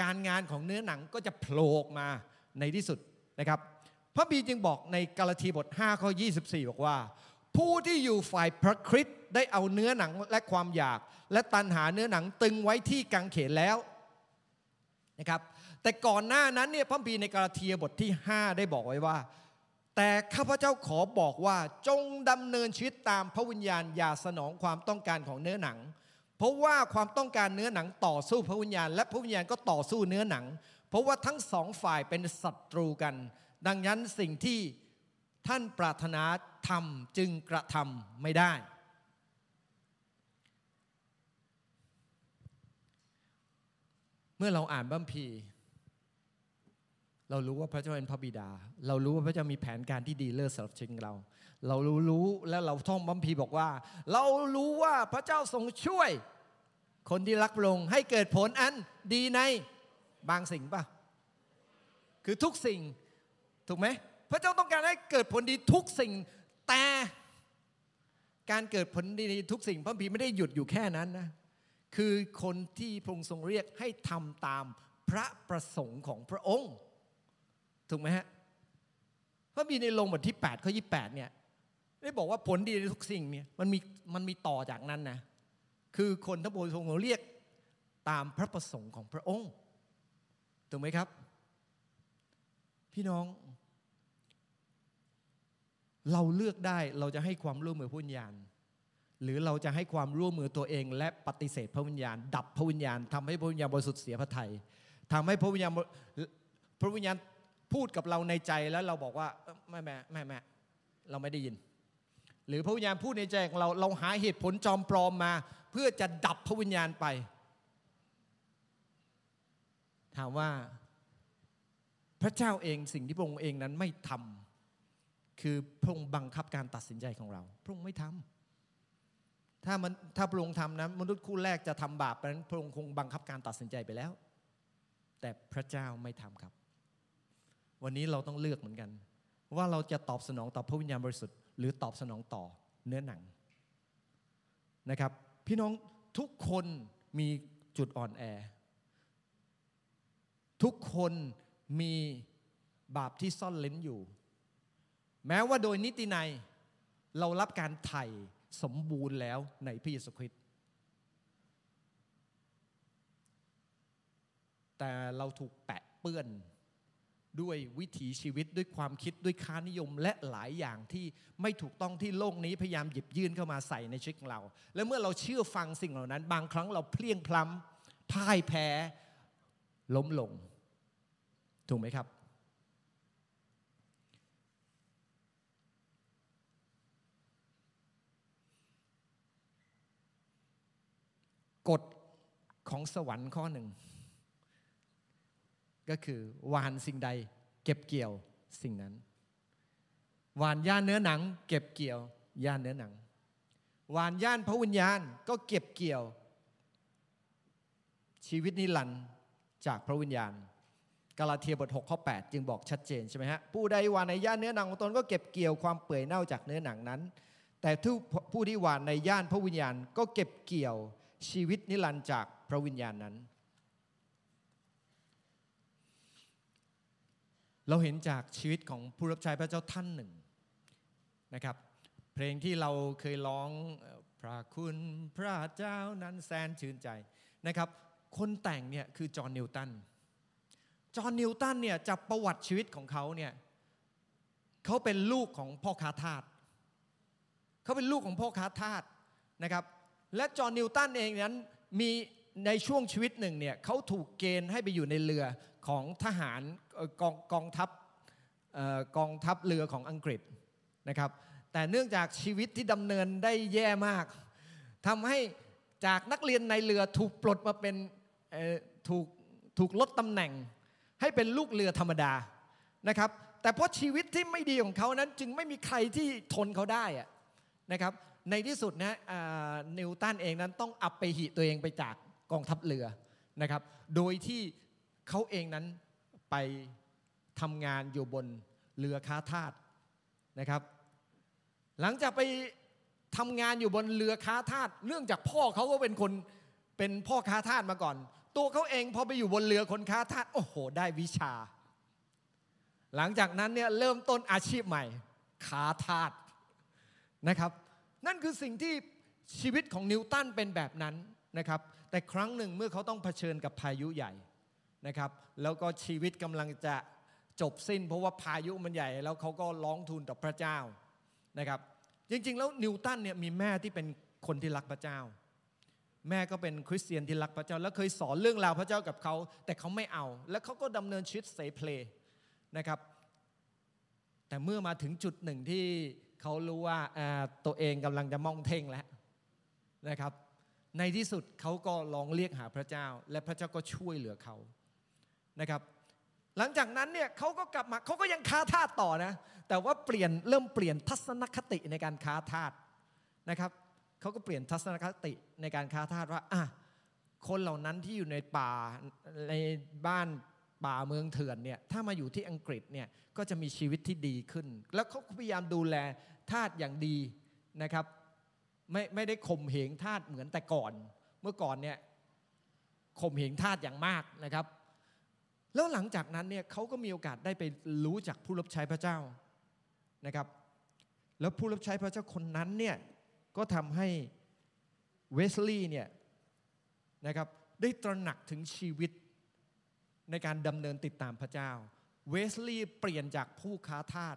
การงานของเนื้อหนังก็จะโผล่มาในที่สุดนะครับ พระบีจึงบอกในกาลาทีบท5ข้อ24 บอกว่า ผู้ที่อยู่ฝ่ายพระคริสต์ได้เอาเนื้อหนังและความอยาก และตันหาเนื้อหนังตึงไว้ที่กังเขนแล้วนะครับแต่ก่อนหน้านั้นเนี่ยพระบีในกาลาเทียบทที่ 5 ได้บอกไว้ว่า แต่ข้าพเจ้าขอบอกว่าจงดำเนินชีวิตตามพระวิญญาณอย่าสนองความต้องการของเนื้อหนัง เพราะว่าความต้องการเนื้อหนังต่อสู้พระวิญญาณ และพระวิญญาณก็ต่อสู้เนื้อหนัง เพราะว่าทั้งสองฝ่ายเป็นศัตรูกัน ดังนั้นสิ่งที่ท่านปรารถนาทำจึงกระทำไม่ได้ เมื่อเราอ่านบัมพีเรารู้ว่าพระเจ้าเป็นพระบิดา เรารู้ว่าพระเจ้ามีแผนการที่ดีเลิศสำหรับชีวิตเรา เรารู้รู้และเราท่องบัมพีบอกว่า เรารู้ว่าพระเจ้าทรงช่วย คนที่รักพระองค์ให้เกิดผลอันดีในบางสิ่งป่ะคือทุกสิ่งถูกไหมพระเจ้าต้องการให้เกิดผลดีทุกสิ่งแต่การเกิดผลดีในทุกสิ่งพระพีไม่ได้หยุดอยู่แค่นั้นนะคือคนที่พระองค์ทรงเรียกให้ทำตามพระประสงค์ของพระองค์ ถูกไหมฮะพระบีในลงบทที่8ข้อ28เนี่ย ได้บอกว่าผลดีในทุกสิ่งเนี่ยมันมีมันมีต่อจากนั้นนะคือคนทั้งปวงทรงเรียกตามพระประสงค์ของพระองค์ถูกไหมครับ พี่น้อง เราเลือกได้เราจะให้ความร่วมมือพระวิญญาณ หรือเราจะให้ความร่วมมือตัวเอง และปฏิเสธพระวิญญาณ ดับพระวิญญาณทำให้พระวิญญาณบริสุทธิ์เสียพระทัยทำให้พระวิญญาณพระวิญญาณพูดกับเราในใจแล้วเราบอกว่าไม่แม่ไม่แม่เราไม่ได้ยิน หรือพระวิญญาณพูดในใจของเราเราหาเหตุผลจอมปลอมมา เพื่อจะดับพระวิญญาณไป ถามว่าพระเจ้าเองสิ่งที่พระองค์เองนั้นไม่ทำคือพระองค์บังคับการตัดสินใจของเรา พระองค์ไม่ทำถ้ามันถ้าพระองค์ทำนั้นมนุษย์คู่แรกจะทำบาปนั้นพระองค์คงบังคับการตัดสินใจไปแล้ว แต่พระเจ้าไม่ทำครับ วันนี้เราต้องเลือกเหมือนกัน ว่าเราจะตอบสนองต่อพระวิญญาณบริสุทธิ์ หรือตอบสนองต่อเนื้อหนังนะครับ พี่น้องทุกคนมีจุดอ่อนแอ ทุกคนมีบาปที่ซ่อนเล้นอยู่ แม้ว่าโดยนิตินัยเรารับการไถ่สมบูรณ์แล้วในพระเยซูคริสต์แต่เราถูกแปะเปื้อน ด้วยวิถีชีวิตด้วยความคิดด้วยค่านิยมและหลายอย่างที่ไม่ถูกต้องที่โลกนี้พยายามหยิบยื่นเข้ามาใส่ในชีวิตเรา และเมื่อเราเชื่อฟังสิ่งเหล่านั้น บางครั้งเราเพลียงพล้ำพ่ายแพ้ล้มลง ถูกไหมครับ กฎของสวรรค์ข้อหนึ่ง ก็คือหวานสิ่งใด เก็บเกี่ยวสิ่งนั้นหวานย่านเนื้อหนัง เก็บเกี่ยวย่านเนื้อหนังหวานย่านพระวิญญาณก็เก็บเกี่ยว ชีวิตนิรันดร์จากพระวิญญาณกาลาเทียบท6ข้อ8จึงบอกชัดเจนใช่ไหมฮะผู้ใดหวานในย่านเนื้อหนังของตนก็เก็บเกี่ยวความเปื่อยเน่าจากเนื้อหนังนั้น แต่ผู้ที่หวานในย่านพระวิญญาณก็เก็บเกี่ยวชีวิตนิรันดร์จากพระวิญญาณนั้น เราเห็นจากชีวิตของผู้รับใช้พระเจ้าท่านหนึ่งนะครับ เพลงที่เราเคยร้องพระคุณพระเจ้านั้นแสนชื่นใจนะครับ คนแต่งเนี่ยคือจอห์นนิวตันจอห์นนิวตันเนี่ยจากประวัติชีวิตของเขาเนี่ยเขาเป็นลูกของพ่อค้าทาสเขาเป็นลูกของพ่อค้าทาสนะครับ และจอห์นนิวตันเองนั้นมีในช่วงชีวิตหนึ่งเนี่ยเขาถูกเกณฑ์ให้ไปอยู่ในเรือ ของทหารกองกองทัพกองทัพเรือของอังกฤษนะครับ แต่เนื่องจากชีวิตที่ดำเนินได้แย่มากทำให้จากนักเรียนในเรือถูกปลดมาเป็นถูกถูกลดตำแหน่ง ให้เป็นลูกเรือธรรมดานะครับ แต่เพราะชีวิตที่ไม่ดีของเขานั้นจึงไม่มีใครที่ทนเขาได้นะครับ ในที่สุดนะนิวตันเองนั้นต้องอับไปหิตัวเองไปจากกองทัพเรือนะครับ โดยที่ เขาเองนั้นไปทำงานอยู่บนเรือค้าทาสนะครับ หลังจากไปทำงานอยู่บนเรือค้าทาสเนื่องจากพ่อเขาก็เป็นคนเป็นพ่อค้าทาสมาก่อน ตัวเขาเองพอไปอยู่บนเรือคนค้าทาสโอ้โห ได้วิชา หลังจากนั้นเนี่ยเริ่มต้นอาชีพใหม่ค้าทาสนะครับ นั่นคือสิ่งที่ชีวิตของนิวตันเป็นแบบนั้นนะครับ แต่ครั้งหนึ่งเมื่อเขาต้องเผชิญกับพายุใหญ่ นะครับ แล้วก็ชีวิตกำลังจะจบสิ้น เพราะว่าพายุมันใหญ่ แล้วเขาก็ร้องทูลต่อพระเจ้านะครับ จริงๆ แล้วนิวตันเนี่ยมีแม่ที่เป็นคนที่รักพระเจ้า แม่ก็เป็นคริสเตียนที่รักพระเจ้า แล้วเคยสอนเรื่องราวพระเจ้ากับเขา แต่เขาไม่เอา แล้วเขาก็ดำเนินชีวิตเสเพลนะครับแต่เมื่อมาถึงจุดหนึ่งที่เขารู้ว่าตัวเองกำลังจะมองเท่งแล้วนะครับ ในที่สุดเขาก็ลองเรียกหาพระเจ้า และพระเจ้าก็ช่วยเหลือเขา นะครับ หลังจากนั้นเนี่ยเขาก็กลับมาเขาก็ยังค้าทาสต่อนะ แต่ว่าเปลี่ยนเริ่มเปลี่ยนทัศนคติในการค้าทาสนะครับเขาก็เปลี่ยนทัศนคติในการค้าทาสว่าอะคนเหล่านั้นที่อยู่ในป่าในบ้านป่าเมืองเถื่อนเนี่ยถ้ามาอยู่ที่อังกฤษเนี่ยก็จะมีชีวิตที่ดีขึ้น แล้วเขาพยายามดูแลทาสอย่างดีนะครับ ไม่ไม่ได้ข่มเหงทาสเหมือนแต่ก่อน เมื่อก่อนเนี่ยข่มเหงทาสอย่างมากนะครับ แล้วหลังจากนั้นเนี่ยเขาก็มีโอกาสได้ไปรู้จักผู้รับใช้พระเจ้านะครับแล้วผู้รับใช้พระเจ้าคนนั้นเนี่ยก็ทำให้เวสลีย์เนี่ยนะครับได้ตระหนักถึงชีวิตในการดำเนินติดตามพระเจ้า เวสลีย์เปลี่ยนจากผู้ค้าทาส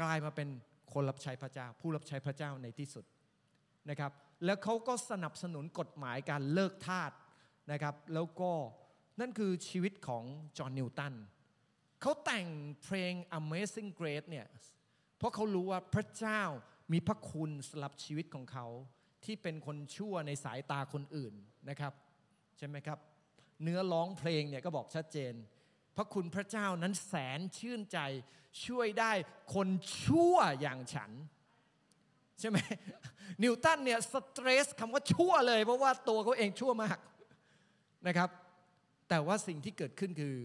กลายมาเป็นคนรับใช้พระเจ้า ผู้รับใช้พระเจ้าในที่สุดนะครับแล้วเขาก็สนับสนุนกฎหมายการเลิกทาสนะครับแล้วก็ นั่นคือชีวิตของจอห์นนิวตันเขาแต่งเพลง Amazing Grace เนี่ยเพราะเขารู้ว่าพระเจ้ามีพระคุณสำหรับชีวิตของเขา ที่เป็นคนชั่วในสายตาคนอื่นนะครับ ใช่ไหมครับ เนื้อร้องเพลงเนี่ยก็บอกชัดเจน พระคุณพระเจ้านั้นแสนชื่นใจช่วยได้คนชั่วอย่างฉันใช่ไหมนิวตันเนี่ยสเตรสคำว่าชั่วเลย เพราะว่าตัวเขาเองชั่วมากนะครับ แต่ว่าสิ่งที่เกิดขึ้นคือ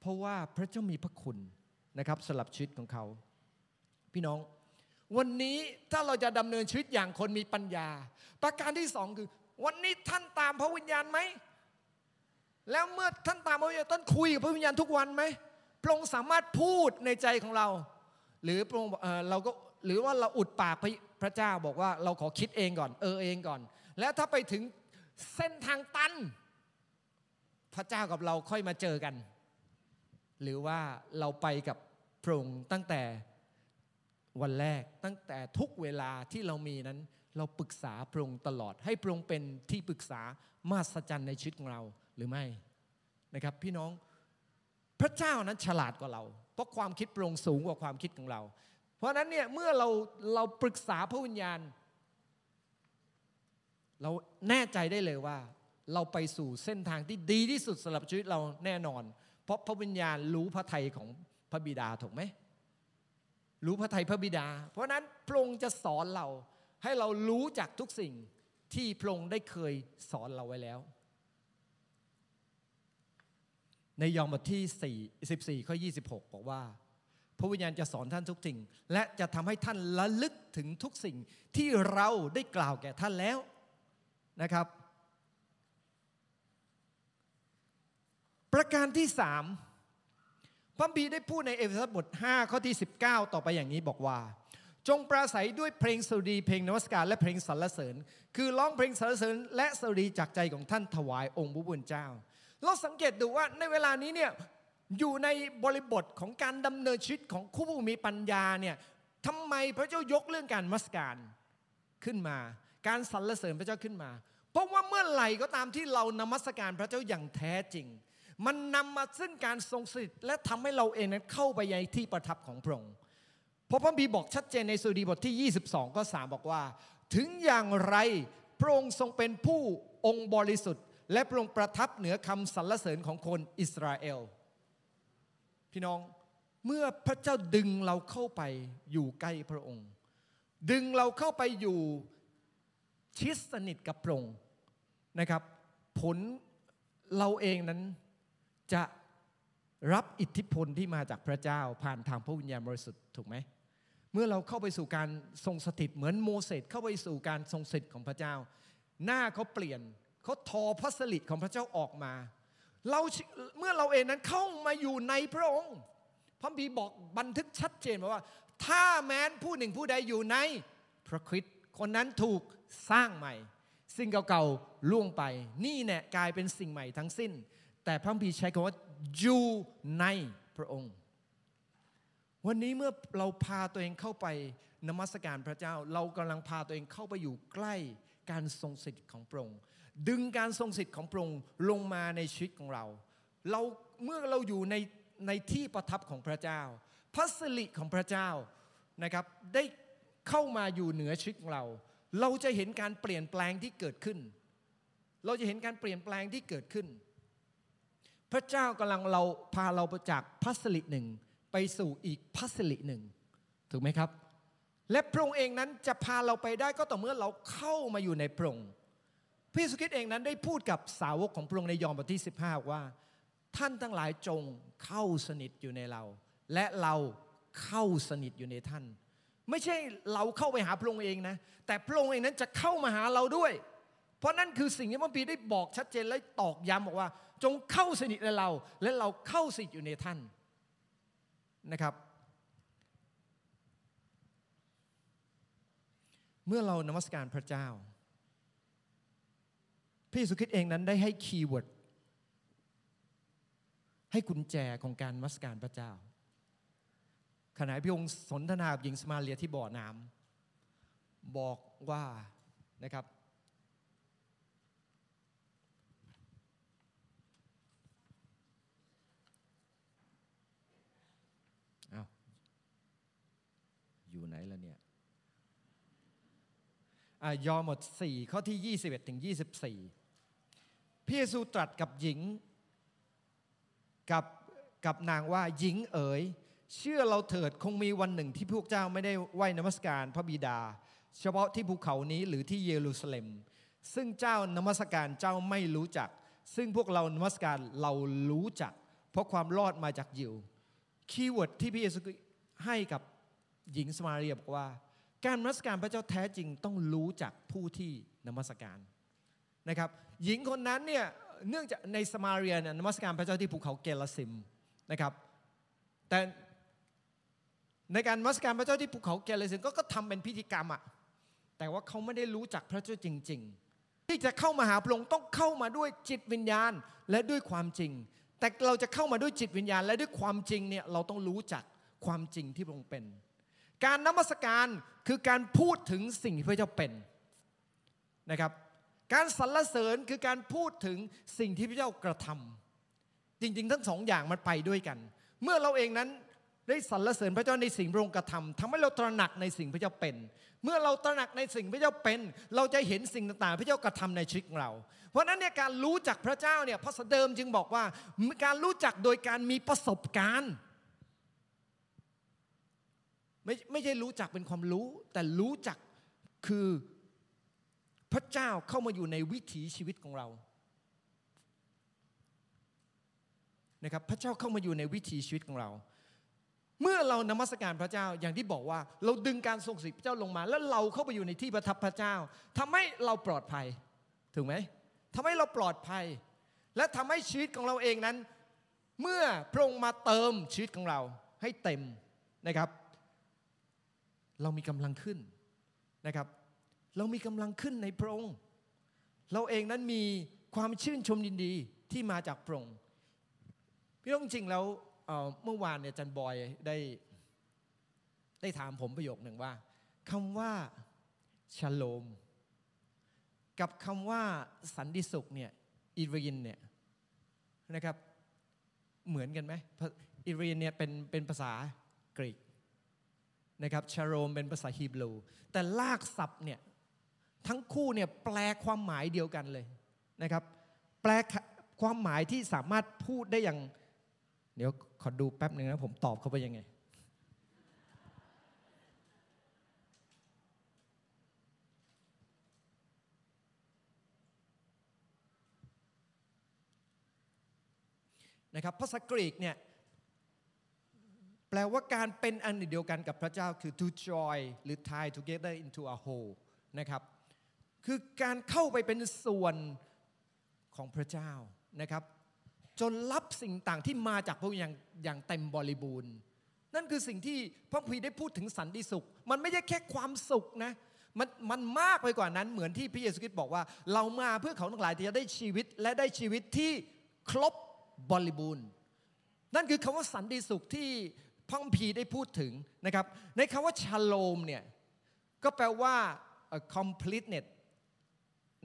เพราะว่าพระเจ้ามีพระคุณนะครับสลับชีวิตของเขา พี่น้อง วันนี้ถ้าเราจะดำเนินชีวิตอย่างคนมีปัญญา ประการที่สองคือ วันนี้ท่านตามพระวิญญาณไหมแล้วเมื่อท่านตามพระวิญญาณท่านคุยกับพระวิญญาณทุกวันไหมพระองค์สามารถพูดในใจของเรา หรือพระองค์เราก็หรือว่าเราอุดปากพระเจ้าบอกว่าเราขอคิดเองก่อน เออเองก่อน แล้วถ้าไปถึงเส้นทางตัน พระเจ้ากับเราค่อยมาเจอกัน หรือว่าเราไปกับพระองค์ตั้งแต่วันแรกตั้งแต่ทุกเวลาที่เรามีนั้น เราปรึกษาพระองค์ตลอด ให้พระองค์เป็นที่ปรึกษามาสจันในชีวิตของเราหรือไม่นะครับ พี่น้องพระเจ้านั้นฉลาดกว่าเรา เพราะความคิดพระองค์สูงกว่าความคิดของเรา เพราะนั้นเนี่ยเมื่อเราเราปรึกษาพระวิญญาณ เราแน่ใจได้เลยว่า เราไปสู่เส้นทางที่ดีที่สุดสำหรับชีวิตเราแน่นอน เพราะพระวิญญาณรู้พระทัยของพระบิดาถูกไหมรู้พระทัยพระบิดา เพราะนั้นพระองค์จะสอนเราให้เรารู้จักทุกสิ่งที่พระองค์ได้เคยสอนเราไว้แล้ว ในยอห์นบทที่ 4 14ข้อ26 บอกว่า พระวิญญาณจะสอนท่านทุกสิ่ง และจะทำให้ท่านระลึกถึงทุกสิ่งที่เราได้กล่าวแก่ท่านแล้วนะครับ ประการที่สามพระบีได้พูดในเอเฟซัสบท5ข้อที่ 19 ต่อไปอย่างนี้บอกว่า จงปราศัยด้วยเพลงสดุดีเพลงนวัสการและเพลงสรรเสริญ คือร้องเพลงสรรเสริญ และสดุดีจากใจของท่านถวายองค์พระผู้เจ้า เราสังเกตดูว่าในเวลานี้เนี่ยอยู่ในบริบทของการดำเนินชีวิตของคู่ผู้มีปัญญาเนี่ยทำไมพระเจ้ายกเรื่องการมัสการขึ้นมา การสรรเสริญพระเจ้าขึ้นมา เพราะว่าเมื่อไหร่ก็ตามที่เรานมัสการพระเจ้าอย่างแท้จริง มันนำมาซึ่งการทรงสถิตและทำให้เราเองนั้นเข้าไปในที่ประทับของพระองค์เพราะพระบีบอกชัดเจนในสุดีบทที่ 22 ก็สามบอกว่า ถึงอย่างไรพระองค์ทรงเป็นผู้องค์บริสุทธิ์ และพระองค์ประทับเหนือคำสรรเสริญของคนอิสราเอล พี่น้องเมื่อพระเจ้าดึงเราเข้าไปอยู่ใกล้พระองค์ ดึงเราเข้าไปอยู่ชิดสนิทกับพระองค์นะครับ ผลเราเองนั้น จะรับอิทธิพลที่มาจากพระเจ้าผ่านทางพระวิญญาณบริสุทธิ์ถูกไหมเมื่อเราเข้าไปสู่การทรงสถิตเหมือนโมเสสเข้าไปสู่การทรงสถิตของพระเจ้า หน้าเขาเปลี่ยนเขาทอพระสลิดของพระเจ้าออกมา เราเมื่อเราเองนั้นเข้ามาอยู่ในพระองค์ พระบีบอกบันทึกชัดเจนว่า ถ้าแม้นผู้หนึ่งผู้ใดอยู่ในพระคริสต์คนนั้นถูกสร้างใหม่ สิ่งเก่าๆล่วงไป นี่เนี่ยกลายเป็นสิ่งใหม่ทั้งสิ้น แต่พระบีใช้คำว่าอยู่ในพระองค์ วันนี้เมื่อเราพาตัวเองเข้าไปนมัสการพระเจ้า เรากำลังพาตัวเองเข้าไปอยู่ใกล้การทรงสิทธิ์ของพระองค์ดึงการทรงสิทธิ์ของพระองค์ลงมาในชีวิตของเรา เราเมื่อเราอยู่ในในที่ประทับของพระเจ้า พระสิริของพระเจ้านะครับได้เข้ามาอยู่เหนือชีวิตของเรา เราจะเห็นการเปลี่ยนแปลงที่เกิดขึ้น เราจะเห็นการเปลี่ยนแปลงที่เกิดขึ้น พระเจ้ากำลังเราพาเราจากพระสิริหนึ่งไปสู่อีกพระสิริหนึ่งถูกไหมครับ และพระองค์เองนั้นจะพาเราไปได้ก็ต่อเมื่อเราเข้ามาอยู่ในพระองค์พระเยซูคริสต์เองนั้นได้พูดกับสาวกของพระองค์ในยอห์นบทที่ 15 ว่า ท่านทั้งหลายจงเข้าสนิทอยู่ในเรา และเราเข้าสนิทอยู่ในท่าน ไม่ใช่เราเข้าไปหาพระองค์เองนะ แต่พระองค์เองนั้นจะเข้ามาหาเราด้วย เพราะนั่นคือสิ่งที่พระพีได้บอกชัดเจนและตอกย้ำบอกว่า จงเข้าสนิทในเรา และเราเข้าสนิทอยู่ในท่านนะครับ เมื่อเรานมัสการพระเจ้าพระเยซูคริสต์เองนั้นได้ให้คีย์เวิร์ดให้กุญแจของการมัสการพระเจ้า ขณะพระองค์สนทนากับหญิงสมาเลียที่บ่อน้ำบอกว่านะครับอาอยู่ ไหนล่ะเนี่ยยอห์นบท 4 ข้อที่ 21 ถึง 24พระเยซูตรัสกับหญิงกับกับนางว่าหญิงเอ๋ย เชื่อเราเถิดคงมีวันหนึ่งที่พวกเจ้าไม่ได้ไหว้นมัสการพระบิดา เฉพาะที่ภูเขานี้หรือที่เยรูซาเล็ม ซึ่งเจ้านมัสการเจ้าไม่รู้จัก ซึ่งพวกเรานมัสการเรารู้จัก เพราะความรอดมาจากยิว keyword ที่พระเยซูให้กับ หญิงสมาเรียบอกว่า การนมัสการพระเจ้าแท้จริงต้องรู้จักผู้ที่นมัสการนะครับหญิงคนนั้นเนี่ยเนื่องจากในสมาเรียนมัสการพระเจ้าที่ภูเขาเกลซิมนะครับแต่ในการมัสการพระเจ้าที่ภูเขาเกลซิมก็ก็ทำเป็นพิธีกรรมอะแต่ว่าเขาไม่ได้รู้จักพระเจ้าจริง ๆ ที่จะเข้ามาหาพระองค์ต้องเข้ามาด้วยจิตวิญญาณและด้วยความจริง แต่เราจะเข้ามาด้วยจิตวิญญาณ และด้วยความจริงเนี่ยเราต้องรู้จักความจริงที่พระองค์เป็น การนมัสการคือการพูดถึงสิ่งที่พระเจ้าเป็นนะครับ การสรรเสริญคือการพูดถึงสิ่งที่พระเจ้ากระทำจริง ๆ ทั้งสองอย่างมันไปด้วยกัน เมื่อเราเองนั้นได้สรรเสริญพระเจ้าในสิ่งพระองค์กระทำทำให้เราตระหนักในสิ่งพระเจ้าเป็น เมื่อเราตระหนักในสิ่งพระเจ้าเป็น เราจะเห็นสิ่งต่างๆ พระเจ้ากระทำในชีวิตของเรา เพราะฉะนั้นเนี่ยการรู้จักพระเจ้าเนี่ยพระสเดิมจึงบอกว่าการรู้จักโดยการมีประสบการณ์ ไม่ไม่ใช่รู้จักเป็นความรู้ แต่รู้จักคือพระเจ้าเข้ามาอยู่ในวิถีชีวิตของเรานะครับพระเจ้าเข้ามาอยู่ในวิถีชีวิตของเรา เมื่อเรานมัสการพระเจ้าอย่างที่บอกว่า เราดึงการทรงสิทธิพระเจ้าลงมา แล้วเราเข้าไปอยู่ในที่ประทับพระเจ้าทำให้เราปลอดภัยถูกไหมทำให้เราปลอดภัย และทำให้ชีวิตของเราเองนั้น เมื่อพระองค์มาเติมชีวิตของเราให้เต็มนะครับ เรามีกำลังขึ้นนะครับ เรามีกำลังขึ้นในพระองค์ เราเองนั้นมีความชื่นชมยินดีที่มาจากพระองค์พี่น้องจริงแล้วเมื่อวานเนี่ยจันบอยได้ได้ถามผมประโยคหนึ่งว่าคำว่าชโลม กับคำว่าสันติสุขเนี่ยอิรินเนี่ยนะครับเหมือนกันไหมอิรินเนี่ยเป็นเป็นภาษากรีก นะครับชาโรมเป็นภาษาฮีบรูแต่ลากศัพท์เนี่ยทั้งคู่เนี่ยแปลความหมายเดียวกันเลยนะครับ แปลความหมายที่สามารถพูดได้อย่าง เดี๋ยวขอดูแป๊บหนึ่งนะผมตอบเขาไปยังไง นะครับภาษากรีกเนี่ย แปลว่าการเป็นอันเดียวกันกับพระเจ้าคือ to join หรือ tie together into a whole นะครับ คือการเข้าไปเป็นส่วนของพระเจ้านะครับ จนรับสิ่งต่างที่มาจากพระองค์อย่างอย่างเต็มบริบูรณ์ นั่นคือสิ่งที่พระพีได้พูดถึงสันติสุข มันไม่ใช่แค่ความสุขนะมันมันมากไปกว่านั้นเหมือนที่พระเยซูคริสต์บอกว่า เรามาเพื่อเขาทั้งหลายจะได้ชีวิตและได้ชีวิตที่ครบบริบูรณ์ นั่นคือคำว่าสันติสุขที่ พระพีได้พูดถึงนะครับ ในคำว่าชาโลมเนี่ยก็แปลว่า completeness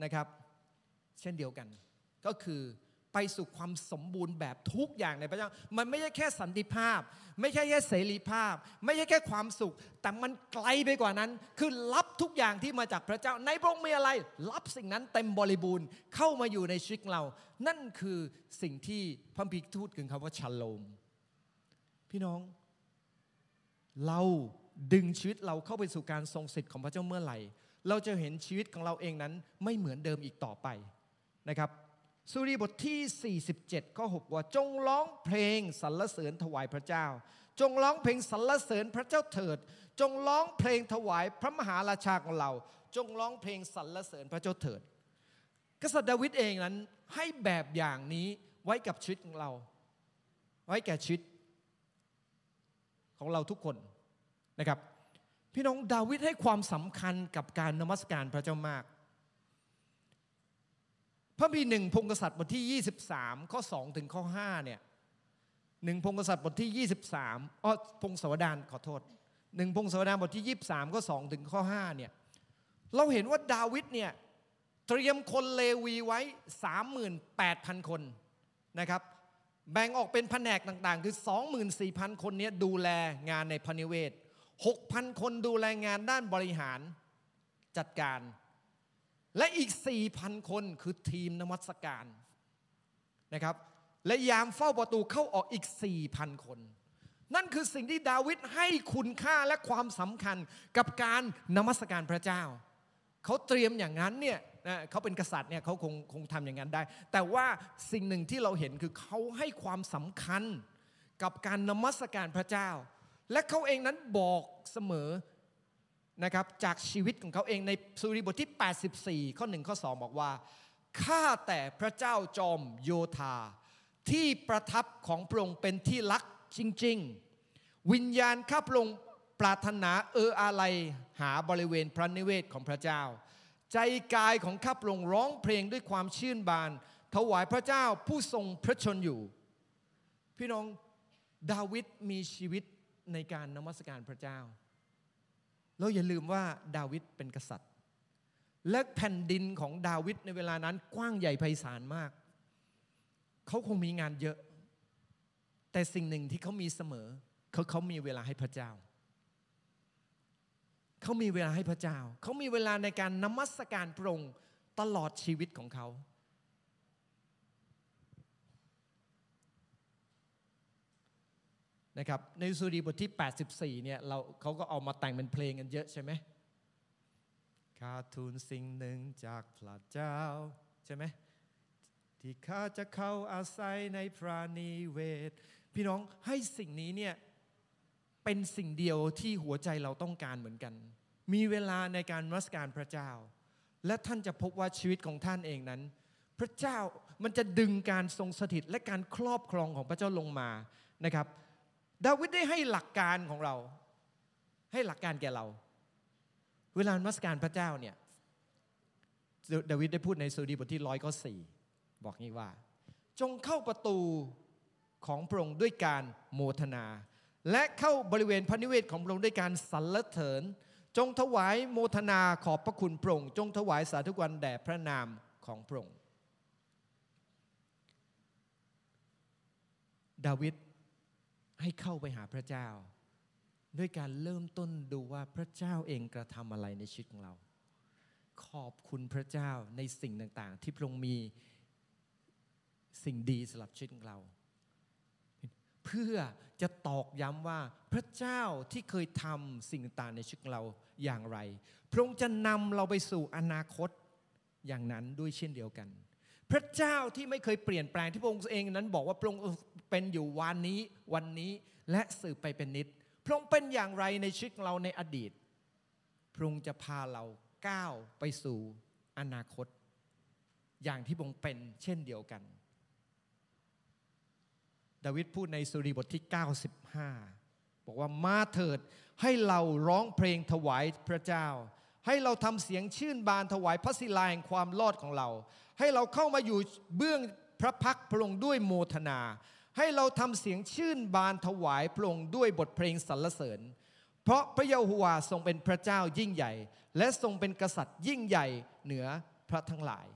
นะครับ เช่นเดียวกัน ก็คือไปสู่ความสมบูรณ์แบบทุกอย่างในพระเจ้า มันไม่ใช่แค่สันติภาพ ไม่ใช่แค่เสรีภาพ ไม่ใช่แค่ความสุข แต่มันไกลไปกว่านั้น คือรับทุกอย่างที่มาจากพระเจ้า ในพระองค์มีอะไร รับสิ่งนั้นเต็มบริบูรณ์เข้ามาอยู่ในชีวิตเรา นั่นคือสิ่งที่พระพิกทูตถึงคำว่าชโลม พี่น้อง เราดึงชีวิตเราเข้าไปสู่การทรงสิทธิ์ของพระเจ้าเมื่อไหร่ เราจะเห็นชีวิตของเราเองนั้นไม่เหมือนเดิมอีกต่อไปนะครับสุรีบทที่ 47 ข้อ 6 ว่าจงร้องเพลงสรรเสริญถวายพระเจ้า จงร้องเพลงสรรเสริญพระเจ้าเถิด จงร้องเพลงถวายพระมหาราชาของเรา จงร้องเพลงสรรเสริญพระเจ้าเถิด กษัตริย์ดาวิดเองนั้นให้แบบอย่างนี้ไว้กับชีวิตของเรา ไว้แก่ชีวิต ของเราทุกคนนะครับ พี่น้องดาวิดให้ความสำคัญกับการนมัสการพระเจ้ามาก พระบีหนึ่งพงกษัตริย์บทที่ 23 ข้อ 2 ถึงข้อ5เนี่ยหนึ่งพงกษัตริย์บทที่ 23อ๋อพงศาวดารขอโทษหนึ่งพงศาวดารบทที่ 23 ข้อ 2 ถึงข้อ5เนี่ยเราเห็นว่าดาวิดเนี่ยเตรียมคนเลวีไว้ 38,000 คนนะครับ แบ่งออกเป็นแผนกต่างๆ คือ 24,000 คนนี้ดูแลงานในพนิเวศ 6,000 คนดูแลงานด้านบริหารจัดการ และอีก 4,000 คนคือทีมนมัสการนะครับ และยามเฝ้าประตูเข้าออกอีก 4,000 คน นั่นคือสิ่งที่ดาวิดให้คุณค่าและความสำคัญกับการนมัสการพระเจ้า เขาเตรียมอย่างนั้นเนี่ย เขาเป็นกษัตริย์เนี่ยเขาคงคงทำอย่างนั้นได้ แต่ว่าสิ่งหนึ่งที่เราเห็นคือเขาให้ความสำคัญกับการนมัสการพระเจ้า และเขาเองนั้นบอกเสมอนะครับจากชีวิตของเขาเองในสุริบทที่ 84 ข้อ 1 ข้อ 2 บอกว่าข้าแต่พระเจ้าจอมโยธา ที่ประทับของพระองค์เป็นที่รักจริง ๆ วิญญาณข้าพระองค์ปรารถนาเอออะไรหาบริเวณพระนิเวศของพระเจ้า ใจกายของข้าพระองค์ร้องเพลงด้วยความชื่นบาน ถวายพระเจ้าผู้ทรงพระชนอยู่ พี่น้องดาวิดมีชีวิตในการนมัสการพระเจ้าเราอย่าลืมว่าดาวิดเป็นกษัตริย์ และแผ่นดินของดาวิดในเวลานั้นกว้างใหญ่ไพศาลมาก เขาคงมีงานเยอะ แต่สิ่งหนึ่งที่เขามีเสมอเขาเขามีเวลาให้พระเจ้า เขามีเวลาให้พระเจ้า เขามีเวลาในการนมัสการพระองค์ตลอดชีวิตของเขา นะครับ ในสุรีบทที่ 84 เนี่ยเราเขาก็เอามาแต่งเป็นเพลงกันเยอะใช่ไหมข้าทูลสิ่งหนึ่งจากพระเจ้า ใช่ไหมที่ข้าจะเข้าอาศัยในพระนิเวศ พี่น้องให้สิ่งนี้เนี่ย เป็นสิ่งเดียวที่หัวใจเราต้องการเหมือนกัน มีเวลาในการรัสการพระเจ้า และท่านจะพบว่าชีวิตของท่านเองนั้น พระเจ้ามันจะดึงการทรงสถิตและการครอบครองของพระเจ้าลงมานะครับ ดาวิดได้ให้หลักการของเรา ให้หลักการแก่เรา เวลานมัสการพระเจ้าเนี่ยดาวิดได้พูดในสุดีบทที่ร้อยก็สี่บอกงี้ว่า จงเข้าประตูของพระองค์ด้วยการโมทนา และเข้าบริเวณพระนิเวศของพระองค์ด้วยการสรรเสริญ จงถวายโมทนาขอบพระคุณพระองค์จงถวายสาธุการแด่พระนามของพระองค์ดาวิดให้เข้าไปหาพระเจ้า ด้วยการเริ่มต้นดูว่าพระเจ้าเองกระทำอะไรในชีวิตของเรา ขอบคุณพระเจ้าในสิ่งต่างๆ ที่พระองค์มีสิ่งดีสำหรับชีวิตของเรา เพื่อ จะตอกย้ำว่าพระเจ้าที่เคยทำสิ่งต่างในชีวิตของเราอย่างไร พระองค์จะนำเราไปสู่อนาคตอย่างนั้นด้วยเช่นเดียวกัน พระเจ้าที่ไม่เคยเปลี่ยนแปลงที่พระองค์เองนั้นบอกว่าพระองค์เป็นอยู่วันนี้วันนี้และสืบไปเป็นนิด พระองค์เป็นอย่างไรในชีวิตของเราในอดีต พระองค์จะพาเราก้าวไปสู่อนาคต อย่างที่พระองค์เป็นเช่นเดียวกัน ดาวิดพูดในสุรีบทที่ 95 บอกว่ามาเถิดให้เราร้องเพลงถวายพระเจ้า ให้เราทำเสียงชื่นบานถวายพระศิลาแห่งความรอดของเรา ให้เราเข้ามาอยู่เบื้องพระพักพระองค์ด้วยโมทนา ให้เราทำเสียงชื่นบานถวายพระองค์ด้วยบทเพลงสรรเสริญ เพราะพระเยโฮวาทรงเป็นพระเจ้ายิ่งใหญ่ และทรงเป็นกษัตริย์ยิ่งใหญ่เหนือพระทั้งหลาย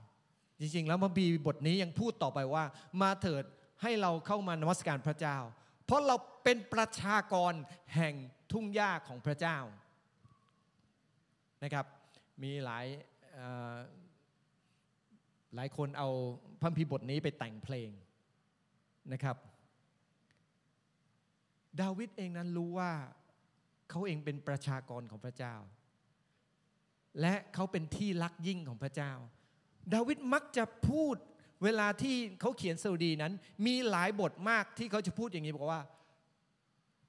จริงๆ แล้วมาบีบทนี้ยังพูดต่อไปว่า มาเถิด ให้เราเข้ามานมัสการพระเจ้า เพราะเราเป็นประชากรแห่งทุ่งหญ้าของพระเจ้านะครับมีหลายหลายคนเอาพระพีบทนี้ไปแต่งเพลงนะครับ ดาวิดเองนั้นรู้ว่าเขาเองเป็นประชากรของพระเจ้า และเขาเป็นที่รักยิ่งของพระเจ้า ดาวิดมักจะพูด เวลาที่เขาเขียนสดุดีนั้น มีหลายบทมากที่เขาจะพูดอย่างนี้บอกว่า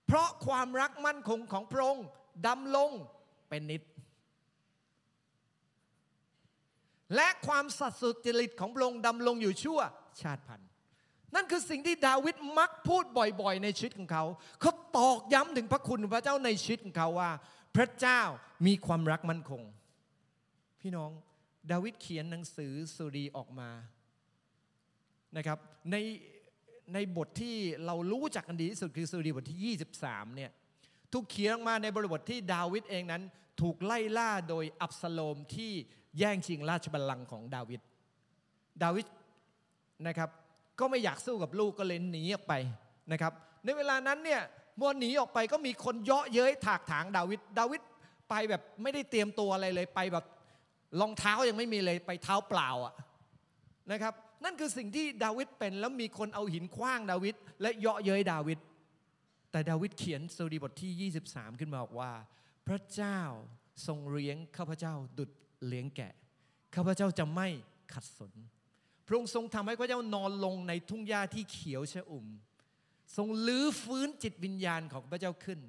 เพราะความรักมั่นคงของพระองค์ดำลงเป็นนิด และความสัตย์สุจริตของพระองค์ดำลงอยู่ชั่วชาติพันธุ์นั่นคือสิ่งที่ดาวิดมักพูดบ่อยๆ ในชีวิตของเขา เขาตอกย้ำถึงพระคุณพระเจ้าในชีวิตของเขาว่า พระเจ้ามีความรักมั่นคง พี่น้องดาวิดเขียนหนังสือสุรีออกมา นะครับในในบทที่เรารู้จักกันดีที่สุดคือสุดีบทที่ 23เนี่ยถูกเขียนมาในบริบทที่ดาวิดเองนั้น ถูกไล่ล่าโดยอับสโลมที่แย่งชิงราชบัลลังก์ของดาวิดดาวิดนะครับก็ไม่อยากสู้กับลูกก็เลยหนีออกไปนะครับในเวลานั้นเนี่ยมวหนีออกไปก็มีคนเยาะเย้ยถากถางดาวิดดาวิดไปแบบไม่ได้เตรียมตัวอะไรเลยไปแบบรองเท้ายังไม่มีเลยไปเท้าเปล่าอะนะครับ นั่นคือสิ่งที่ดาวิดเป็น แล้วมีคนเอาหินคว้างดาวิดและเยาะเย้ยดาวิดแต่ดาวิดเขียนสดีบทที่ 23 ขึ้นมาบอกว่า พระเจ้าทรงเลี้ยงข้าพเจ้าดุดเลี้ยงแกะข้าพเจ้าจะไม่ขัดสน พระองค์ทรงทำให้ข้าพเจ้านอนลงในทุ่งหญ้าที่เขียวชอุ่ม ทรงลื้อฟื้นจิตวิญญาณของข้าพเจ้าขึ้น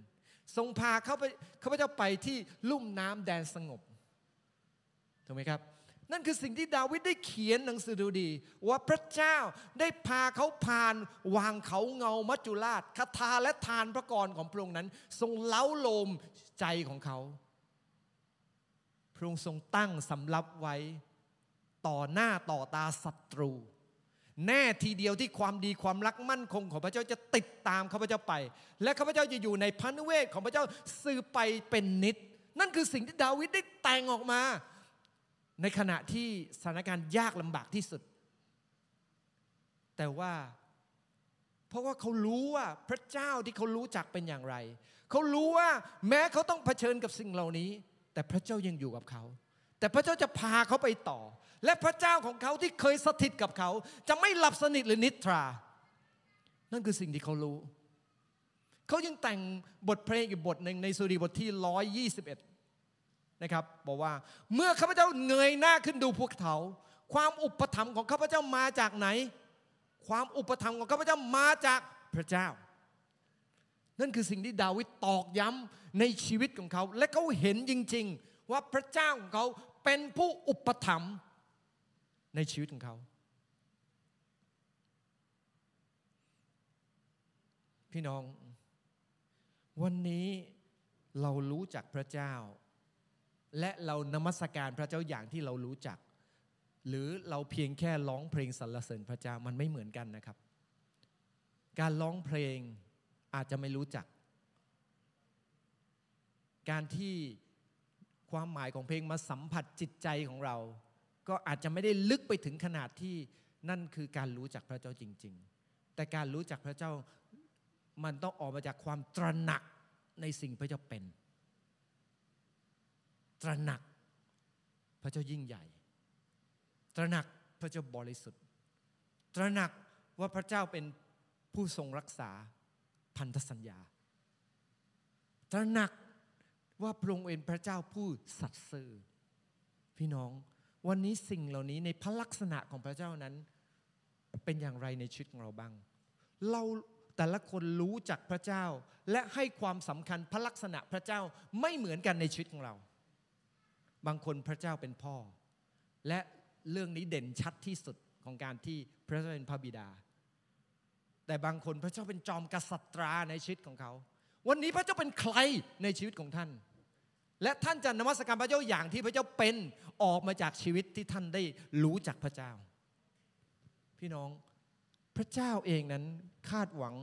ทรงพาข้าพเจ้าไปที่ลุ่มน้ำแดนสงบถูกไหมครับ นั่นคือสิ่งที่ดาวิดได้เขียนหนังสือดูดี ว่าพระเจ้าได้พาเขาผ่านวางเขาเงามัจจุราชคาถาและทานพระกรของพระองค์นั้น ทรงเล้าโลมใจของเขา พระองค์ทรงตั้งสำรับไว้ต่อหน้าต่อตาศัตรู แน่ทีเดียวที่ความดีความรักมั่นคงของพระเจ้าจะติดตามข้าพเจ้าไป และข้าพเจ้าจะอยู่ในพันเวทของพระเจ้าสืบไปเป็นนิด นั่นคือสิ่งที่ดาวิดได้แต่งออกมา ในขณะที่สถานการณ์ยากลำบากที่สุด แต่ว่า เพราะว่าเขารู้ว่าพระเจ้าที่เขารู้จักเป็นอย่างไร เขารู้ว่าแม้เขาต้องเผชิญกับสิ่งเหล่านี้ แต่พระเจ้ายังอยู่กับเขา แต่พระเจ้าจะพาเขาไปต่อ และพระเจ้าของเขาที่เคยสถิตกับเขา จะไม่หลับสนิทหรือนิทรา นั่นคือสิ่งที่เขารู้ เขายังแต่งบทเพลงอีกบทหนึ่งในสุรีบทที่121 นะครับบอกว่าเมื่อข้าพเจ้าเงยหน้าขึ้นดูพวกเขา ความอุปถัมภ์ของข้าพเจ้ามาจากไหน ความอุปถัมภ์ของข้าพเจ้ามาจากพระเจ้า นั่นคือสิ่งที่ดาวิดตอกย้ำในชีวิตของเขา และเขาเห็นจริง ๆ ว่าพระเจ้าของเขาเป็นผู้อุปถัมภ์ในชีวิตของเขา พี่น้อง วันนี้เรารู้จักพระเจ้า และเรานมัสการพระเจ้าอย่างที่เรารู้จัก หรือเราเพียงแค่ร้องเพลงสรรเสริญพระเจ้ามันไม่เหมือนกันนะครับ การร้องเพลงอาจจะไม่รู้จัก การที่ความหมายของเพลงมาสัมผัสจิตใจของเรา ก็อาจจะไม่ได้ลึกไปถึงขนาดที่นั่นคือการรู้จักพระเจ้าจริง ๆ แต่การรู้จักพระเจ้ามันต้องออกมาจากความตระหนักในสิ่งพระเจ้าเป็น ตระหนักพระเจ้ายิ่งใหญ่ ตระหนักพระเจ้าบริสุทธิ์ ตระหนักว่าพระเจ้าเป็นผู้ทรงรักษาพันธสัญญา ตระหนักว่าพระองค์เป็นพระเจ้าผู้สัตย์ซื่อ พี่น้องวันนี้สิ่งเหล่านี้ในพระลักษณะของพระเจ้านั้น เป็นอย่างไรในชีวิตของเราบ้าง เราแต่ละคนรู้จักพระเจ้า และให้ความสำคัญพระลักษณะพระเจ้าไม่เหมือนกันในชีวิตของเรา บางคนพระเจ้าเป็นพ่อ และเรื่องนี้เด่นชัดที่สุดของการที่พระเจ้าเป็นพระบิดา แต่บางคนพระเจ้าเป็นจอมกษัตราในชีวิตของเขา วันนี้พระเจ้าเป็นใครในชีวิตของท่าน และท่านจะนมัสการพระเจ้าอย่างที่พระเจ้าเป็นออกมาจากชีวิตที่ท่านได้รู้จักพระเจ้า พี่น้องพระเจ้าเองนั้นคาดหวัง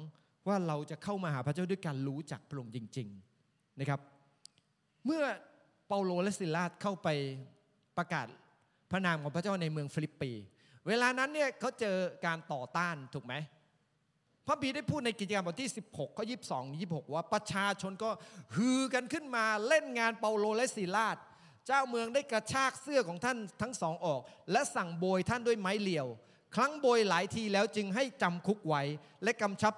ว่าเราจะเข้ามาหาพระเจ้าด้วยการรู้จักพระองค์จริง ๆนะครับ เมื่อ เปาโลและซิลาสเข้าไปประกาศพระนามของพระเจ้าในเมืองฟิลิปปี เวลานั้นเนี่ยเขาเจอการต่อต้านถูกไหมพระบีได้พูดในกิจการบทที่ 16ข้อ22 26 ว่าประชาชนก็ฮือกันขึ้นมาเล่นงานเปาโลและซิลาสเจ้าเมืองได้กระชากเสื้อของท่านทั้งสองออก และสั่งโบยท่านด้วยไม้เหลี่ยว ครั้งโบยหลายทีแล้วจึงให้จำคุกไว้ และกำชับ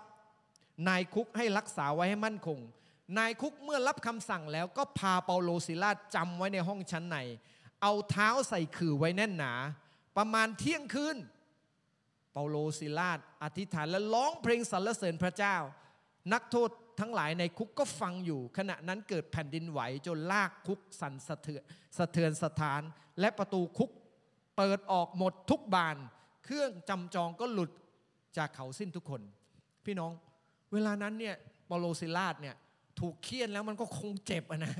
นายคุกให้รักษาไว้ให้มั่นคง นายคุกเมื่อรับคำสั่งแล้วก็พาเปาโลศิลาจำไว้ในห้องชั้นใน เอาเท้าใส่ขื่อไว้แน่นหนา ประมาณเที่ยงคืนเปาโลศิลาอธิษฐานและร้องเพลงสรรเสริญพระเจ้า นักโทษทั้งหลายในคุกก็ฟังอยู่ ขณะนั้นเกิดแผ่นดินไหวจนลากคุกสั่นสะเทือนสะเทือนสถาน และประตูคุกเปิดออกหมดทุกบาน เครื่องจำจองก็หลุดจากเขาสิ้นทุกคน พี่น้อง เวลานั้นเนี่ยเปาโลซิลาเนี่ย ถูกเคี่ยนแล้วมันก็คงเจ็บนะ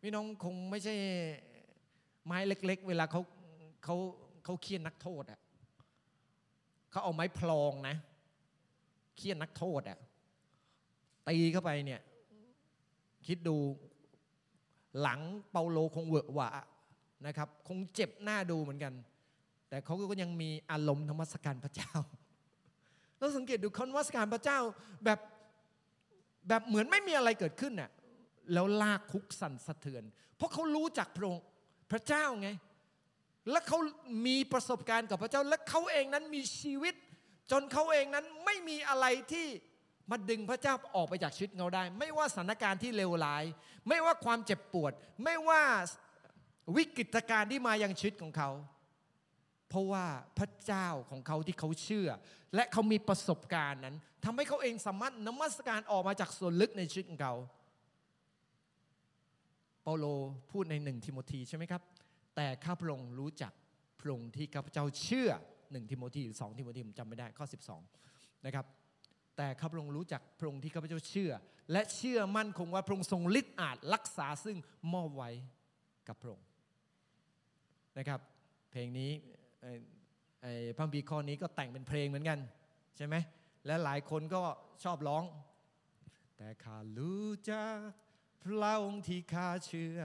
พี่น้องคงไม่ใช่ไม้เล็ก ๆ เวลาเขาเขาเขาเคี่ยนนักโทษอะเขาเอาไม้พลองนะเคี่ยนนักโทษอะตีเข้าไปเนี่ย คิดดูหลังเปาโลคงเวอะหวะนะครับ คงเจ็บหน้าดูเหมือนกัน แต่เขาก็ยังมีอารมณ์ธรรมสการพระเจ้าเราสังเกตดูคนวัสการพระเจ้าแบบ แบบเหมือนไม่มีอะไรเกิดขึ้นน่ะแล้วลากคุกสั่นสะเทือน เพราะเขารู้จักพระองค์พระเจ้าไง และเขามีประสบการณ์กับพระเจ้า และเขาเองนั้นมีชีวิต จนเขาเองนั้นไม่มีอะไรที่มาดึงพระเจ้าออกไปจากชีวิตเราได้ ไม่ว่าสถานการณ์ที่เลวร้าย ไม่ว่าความเจ็บปวด ไม่ว่าวิกฤตการณ์ที่มายังชีวิตของเขา เพราะว่าพระเจ้าของเขาที่เขาเชื่อ และเขามีประสบการณ์นั้นทำให้เขาเองสามารถนมัสการออกมาจากส่วนลึกในชีวิตของเขาเปาโลพูดในหนึ่งทิโมธีใช่ไหมครับ แต่ข้าพระองค์รู้จักพระองค์ที่ข้าพเจ้าเชื่อหนึ่งทิโมธีหรือสองทิโมธีผมจำไม่ได้ข้อ 12 นะครับ แต่ข้าพระองค์รู้จักพระองค์ที่ข้าพเจ้าเชื่อ และเชื่อมั่นคงว่าพระองค์ทรงฤทธิ์อาจรักษาซึ่งมอบไว้กับพระองค์นะครับ เพลงนี้ ไอ้พระบีข้อนี้ก็แต่งเป็นเพลงเหมือนกัน ใช่ไหมและหลายคนก็ชอบร้อง แต่ข้ารู้จักพระองค์ที่ข้าเชื่อ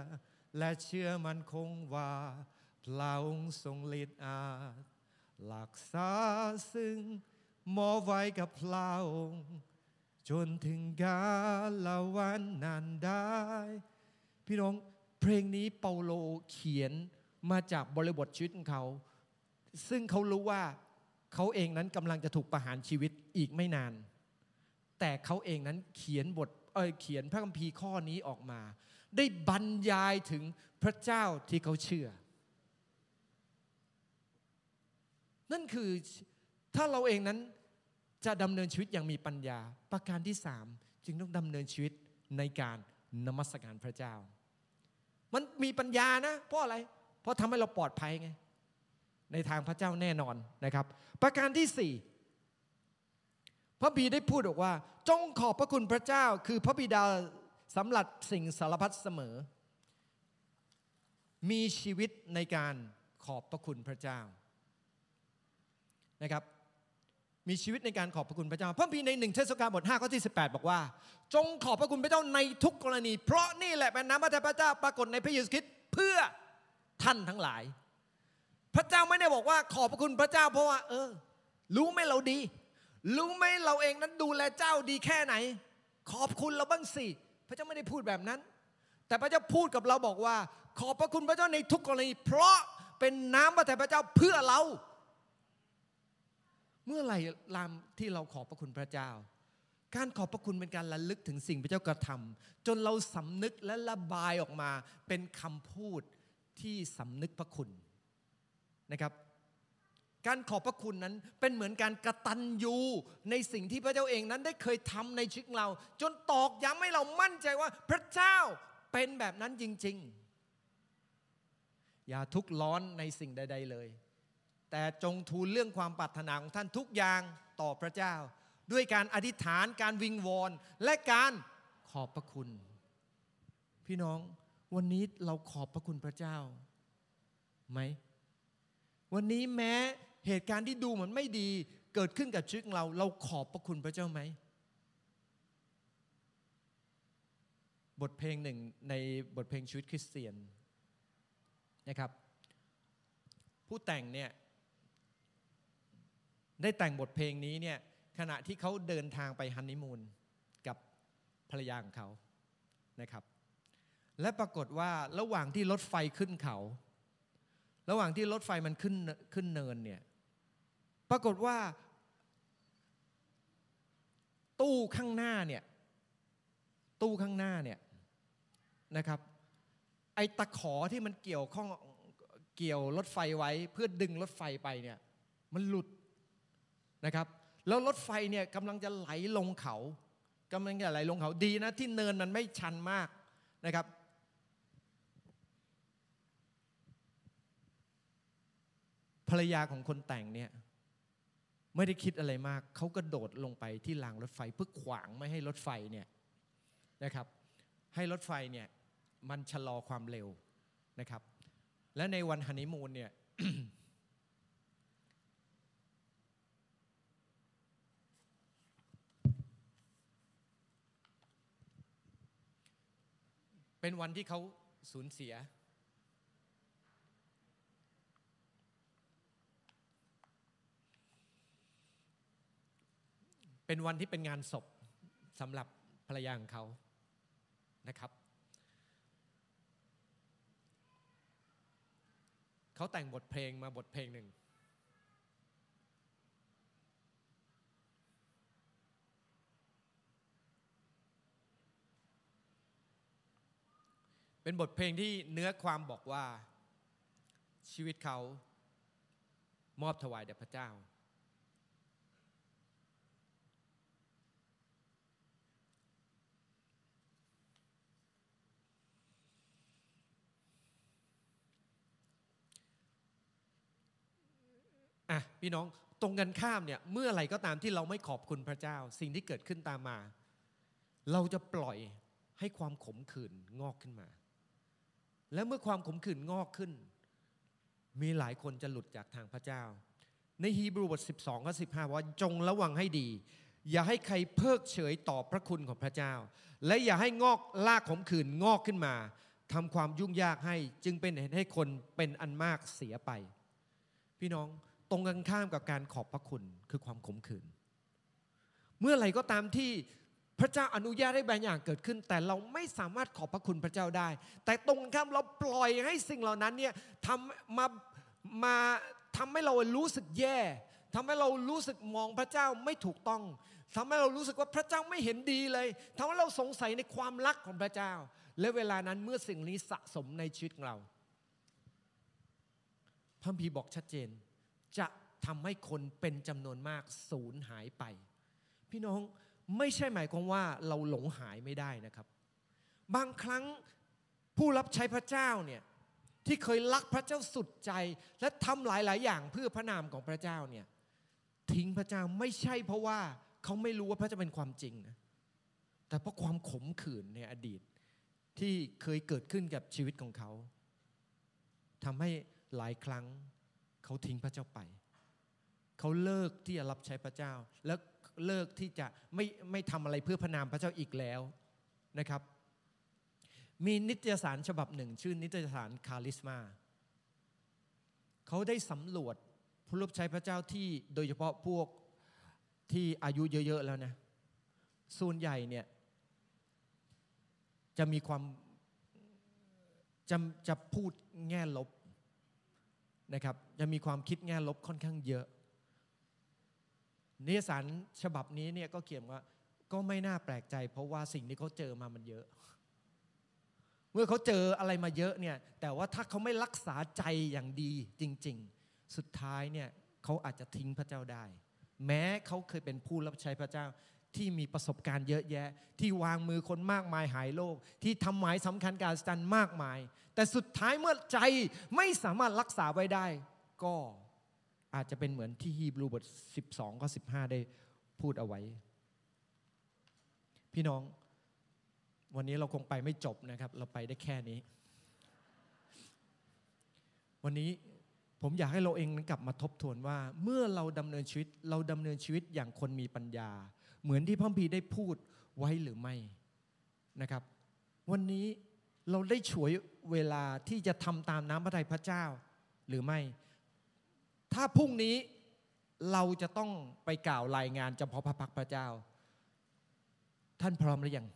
และเชื่อมันคงว่าพระองค์ทรงฤทธิ์อาจรักษาซึ่งมอไว้กับพระองค์จนถึงกาลวันนันได้ พี่น้องเพลงนี้เปาโลเขียนมาจากบริบทชีวิตของเขา ซึ่งเขารู้ว่าเขาเองนั้นกำลังจะถูกประหารชีวิตอีกไม่นาน แต่เขาเองนั้นเขียนบทเออเขียนพระคัมภีร์ข้อนี้ออกมา ได้บรรยายถึงพระเจ้าที่เขาเชื่อ นั่นคือถ้าเราเองนั้นจะดำเนินชีวิตอย่างมีปัญญา ประการที่สามจึงต้องดำเนินชีวิตในการนมัสการพระเจ้า มันมีปัญญานะ เพราะอะไร เพราะทำให้เราปลอดภัยไง ในทางพระเจ้าแน่นอนนะครับ ประการที่สี่พระบีได้พูดบอกว่า จงขอบพระคุณพระเจ้า คือพระบิดาสำหรับสิ่งสารพัดเสมอ มีชีวิตในการขอบพระคุณพระเจ้านะครับมีชีวิตในการขอบพระคุณพระเจ้า พระพีในหนึ่งเทศกาลบท5ข้อที่ 18 บอกว่า จงขอบพระคุณพระเจ้าในทุกกรณี เพราะนี่แหละเป็นน้ำพระทัยพระเจ้าปรากฏในพระเยซูคริสต์เพื่อท่านทั้งหลาย พระเจ้าไม่ได้บอกว่าขอบพระคุณพระเจ้าเพราะว่า เออ รู้ไหมเราดี รู้ไหมเราเองนั้นดูแลเจ้าดีแค่ไหน ขอบคุณเราบ้างสิ พระเจ้าไม่ได้พูดแบบนั้น แต่พระเจ้าพูดกับเราบอกว่า ขอบพระคุณพระเจ้าในทุกกรณี เพราะเป็นน้ำพระทัยพระเจ้าเพื่อเรา เมื่อไหร่ลามที่เราขอบพระคุณพระเจ้า การขอบพระคุณเป็นการระลึกถึงสิ่งพระเจ้ากระทำจนเราสำนึกและระบายออกมาเป็นคำพูดที่สำนึกพระคุณ นะครับการขอบพระคุณนั้นเป็นเหมือนการกระตันยูในสิ่งที่พระเจ้าเองนั้นได้เคยทำในชีวิตเรา จนตอกย้ำให้เรามั่นใจว่าพระเจ้าเป็นแบบนั้นจริง ๆ อย่าทุกข์ร้อนในสิ่งใด ๆเลย แต่จงทูลเรื่องความปรารถนาของท่านทุกอย่างต่อพระเจ้า ด้วยการอธิษฐานการวิงวอนและการขอบพระคุณ พี่น้องวันนี้เราขอบพระคุณพระเจ้าไหม วันนี้แม้เหตุการณ์ที่ดูเหมือนไม่ดี เกิดขึ้นกับชีวิตเรา เราขอบพระคุณพระเจ้าไหม บทเพลงหนึ่งในบทเพลงชีวิตคริสเตียนนะครับ ผู้แต่งเนี่ยได้แต่งบทเพลงนี้เนี่ยขณะที่เขาเดินทางไปฮันนีมูนกับภรรยาของเขานะครับ และปรากฏว่าระหว่างที่รถไฟขึ้นเขา ระหว่างที่รถไฟมันขึ้นขึ้นเนินเนี่ย ปรากฏว่า ตู้ข้างหน้าเนี่ย ตู้ข้างหน้าเนี่ยนะครับ ไอ้ตะขอที่มันเกี่ยวข้องเกี่ยวรถไฟไว้เพื่อดึงรถไฟไปเนี่ย มันหลุดนะครับ แล้วรถไฟเนี่ยกำลังจะไหลลงเขากำลังจะไหลลงเขาดีนะที่เนินมันไม่ชันมากนะครับ ภรรยาของคนแต่งเนี่ยไม่ได้คิดอะไรมาก เขาก็โดดลงไปที่รางรถไฟเพื่อขวางไม่ให้รถไฟเนี่ยนะครับ ให้รถไฟเนี่ยมันชะลอความเร็วนะครับ และในวันฮันนีมูนเนี่ยเป็นวันที่เขาสูญเสีย เป็นวันที่เป็นงานศพสำหรับภรรยาของเขานะครับเขาแต่งบทเพลงมาบทเพลงหนึ่ง เป็นบทเพลงที่เนื้อความบอกว่าชีวิตเขามอบถวายแด่พระเจ้า อะพี่น้องตรงกันข้ามเนี่ยเมื่อไหร่ก็ตามที่เราไม่ขอบคุณพระเจ้า สิ่งที่เกิดขึ้นตามมา เราจะปล่อยให้ความขมขื่นงอกขึ้นมา และเมื่อความขมขื่นงอกขึ้น มีหลายคนจะหลุดจากทางพระเจ้า ในฮีบรูบท 12ข้อ15 ว่าจงระวังให้ดี อย่าให้ใครเพิกเฉยต่อพระคุณของพระเจ้า และอย่าให้งอกลากขมขื่นงอกขึ้นมาทำความยุ่งยากให้จึงเป็นเหตุให้คนเป็นอันมากเสียไป พี่น้อง ตรงกันข้ามกับการขอบพระคุณคือความขมขื่นเมื่อไหร่ก็ตามที่พระเจ้าอนุญาตให้บางอย่างเกิดขึ้น แต่เราไม่สามารถขอบพระคุณพระเจ้าได้ แต่ตรงกันข้ามเราปล่อยให้สิ่งเหล่านั้นเนี่ยทำมามาทำให้เรารู้สึกแย่ทำให้เรารู้สึกมองพระเจ้าไม่ถูกต้องทำให้เรารู้สึกว่าพระเจ้าไม่เห็นดีเลยทำให้เราสงสัยในความรักของพระเจ้า และเวลานั้นเมื่อสิ่งนี้สะสมในชีวิตของเราพระพีบอกชัดเจน จะทำให้คนเป็นจำนวนมากสูญหายไป พี่น้องไม่ใช่หมายความว่าเราหลงหายไม่ได้นะครับ บางครั้งผู้รับใช้พระเจ้าเนี่ยที่เคยรักพระเจ้าสุดใจ และทำหลาย ๆ อย่างเพื่อพระนามของพระเจ้าเนี่ยทิ้งพระเจ้าไม่ใช่เพราะว่าเขาไม่รู้ว่าพระเจ้าเป็นความจริงนะแต่เพราะความขมขื่นในอดีตที่เคยเกิดขึ้นกับชีวิตของเขาทำให้หลายครั้ง เขาทิ้งพระเจ้าไป เขาเลิกที่จะรับใช้พระเจ้า แล้วเลิกที่จะไม่ไม่ทำอะไรเพื่อพระนามพระเจ้าอีกแล้วนะครับ มีนิตยสารฉบับหนึ่ง ชื่อนิตยสารคาริสมาเขาได้สำรวจผู้รับใช้พระเจ้าที่โดยเฉพาะพวกที่อายุเยอะๆแล้วนะส่วนใหญ่เนี่ยจะมีความจะจะพูดแง่ลบ นะครับจะมีความคิดแง่ลบค่อนข้างเยอะ นิยสารฉบับนี้เนี่ยก็เขียนว่าก็ไม่น่าแปลกใจ เพราะว่าสิ่งที่เขาเจอมามันเยอะ เมื่อเขาเจออะไรมาเยอะเนี่ยแต่ว่าถ้าเขาไม่รักษาใจอย่างดีจริง ๆ สุดท้ายเนี่ยเขาอาจจะทิ้งพระเจ้าได้ แม้เขาเคยเป็นผู้รับใช้พระเจ้า ที่มีประสบการณ์เยอะแยะ ที่วางมือคนมากมายหายโลก ที่ทำหมายสำคัญการสันมากมาย แต่สุดท้ายเมื่อใจไม่สามารถรักษาไว้ได้ ก็อาจจะเป็นเหมือนที่ฮีบรูบท 12 ก็ 15 ได้พูดเอาไว้ พี่น้อง วันนี้เราคงไปไม่จบนะครับ เราไปได้แค่นี้ วันนี้ผมอยากให้เราเองกลับมาทบทวนว่า เมื่อเราดำเนินชีวิต เราดำเนินชีวิตอย่างคนมีปัญญา เหมือนที่พระพีได้พูดไว้หรือไม่นะครับ วันนี้เราได้ฉวยเวลาที่จะทำตามน้ำพระทัยพระเจ้าหรือไม่ ถ้าพรุ่งนี้เราจะต้องไปกล่าวรายงานเฉพาะพระพักพระเจ้า ท่านพร้อมหรือยัง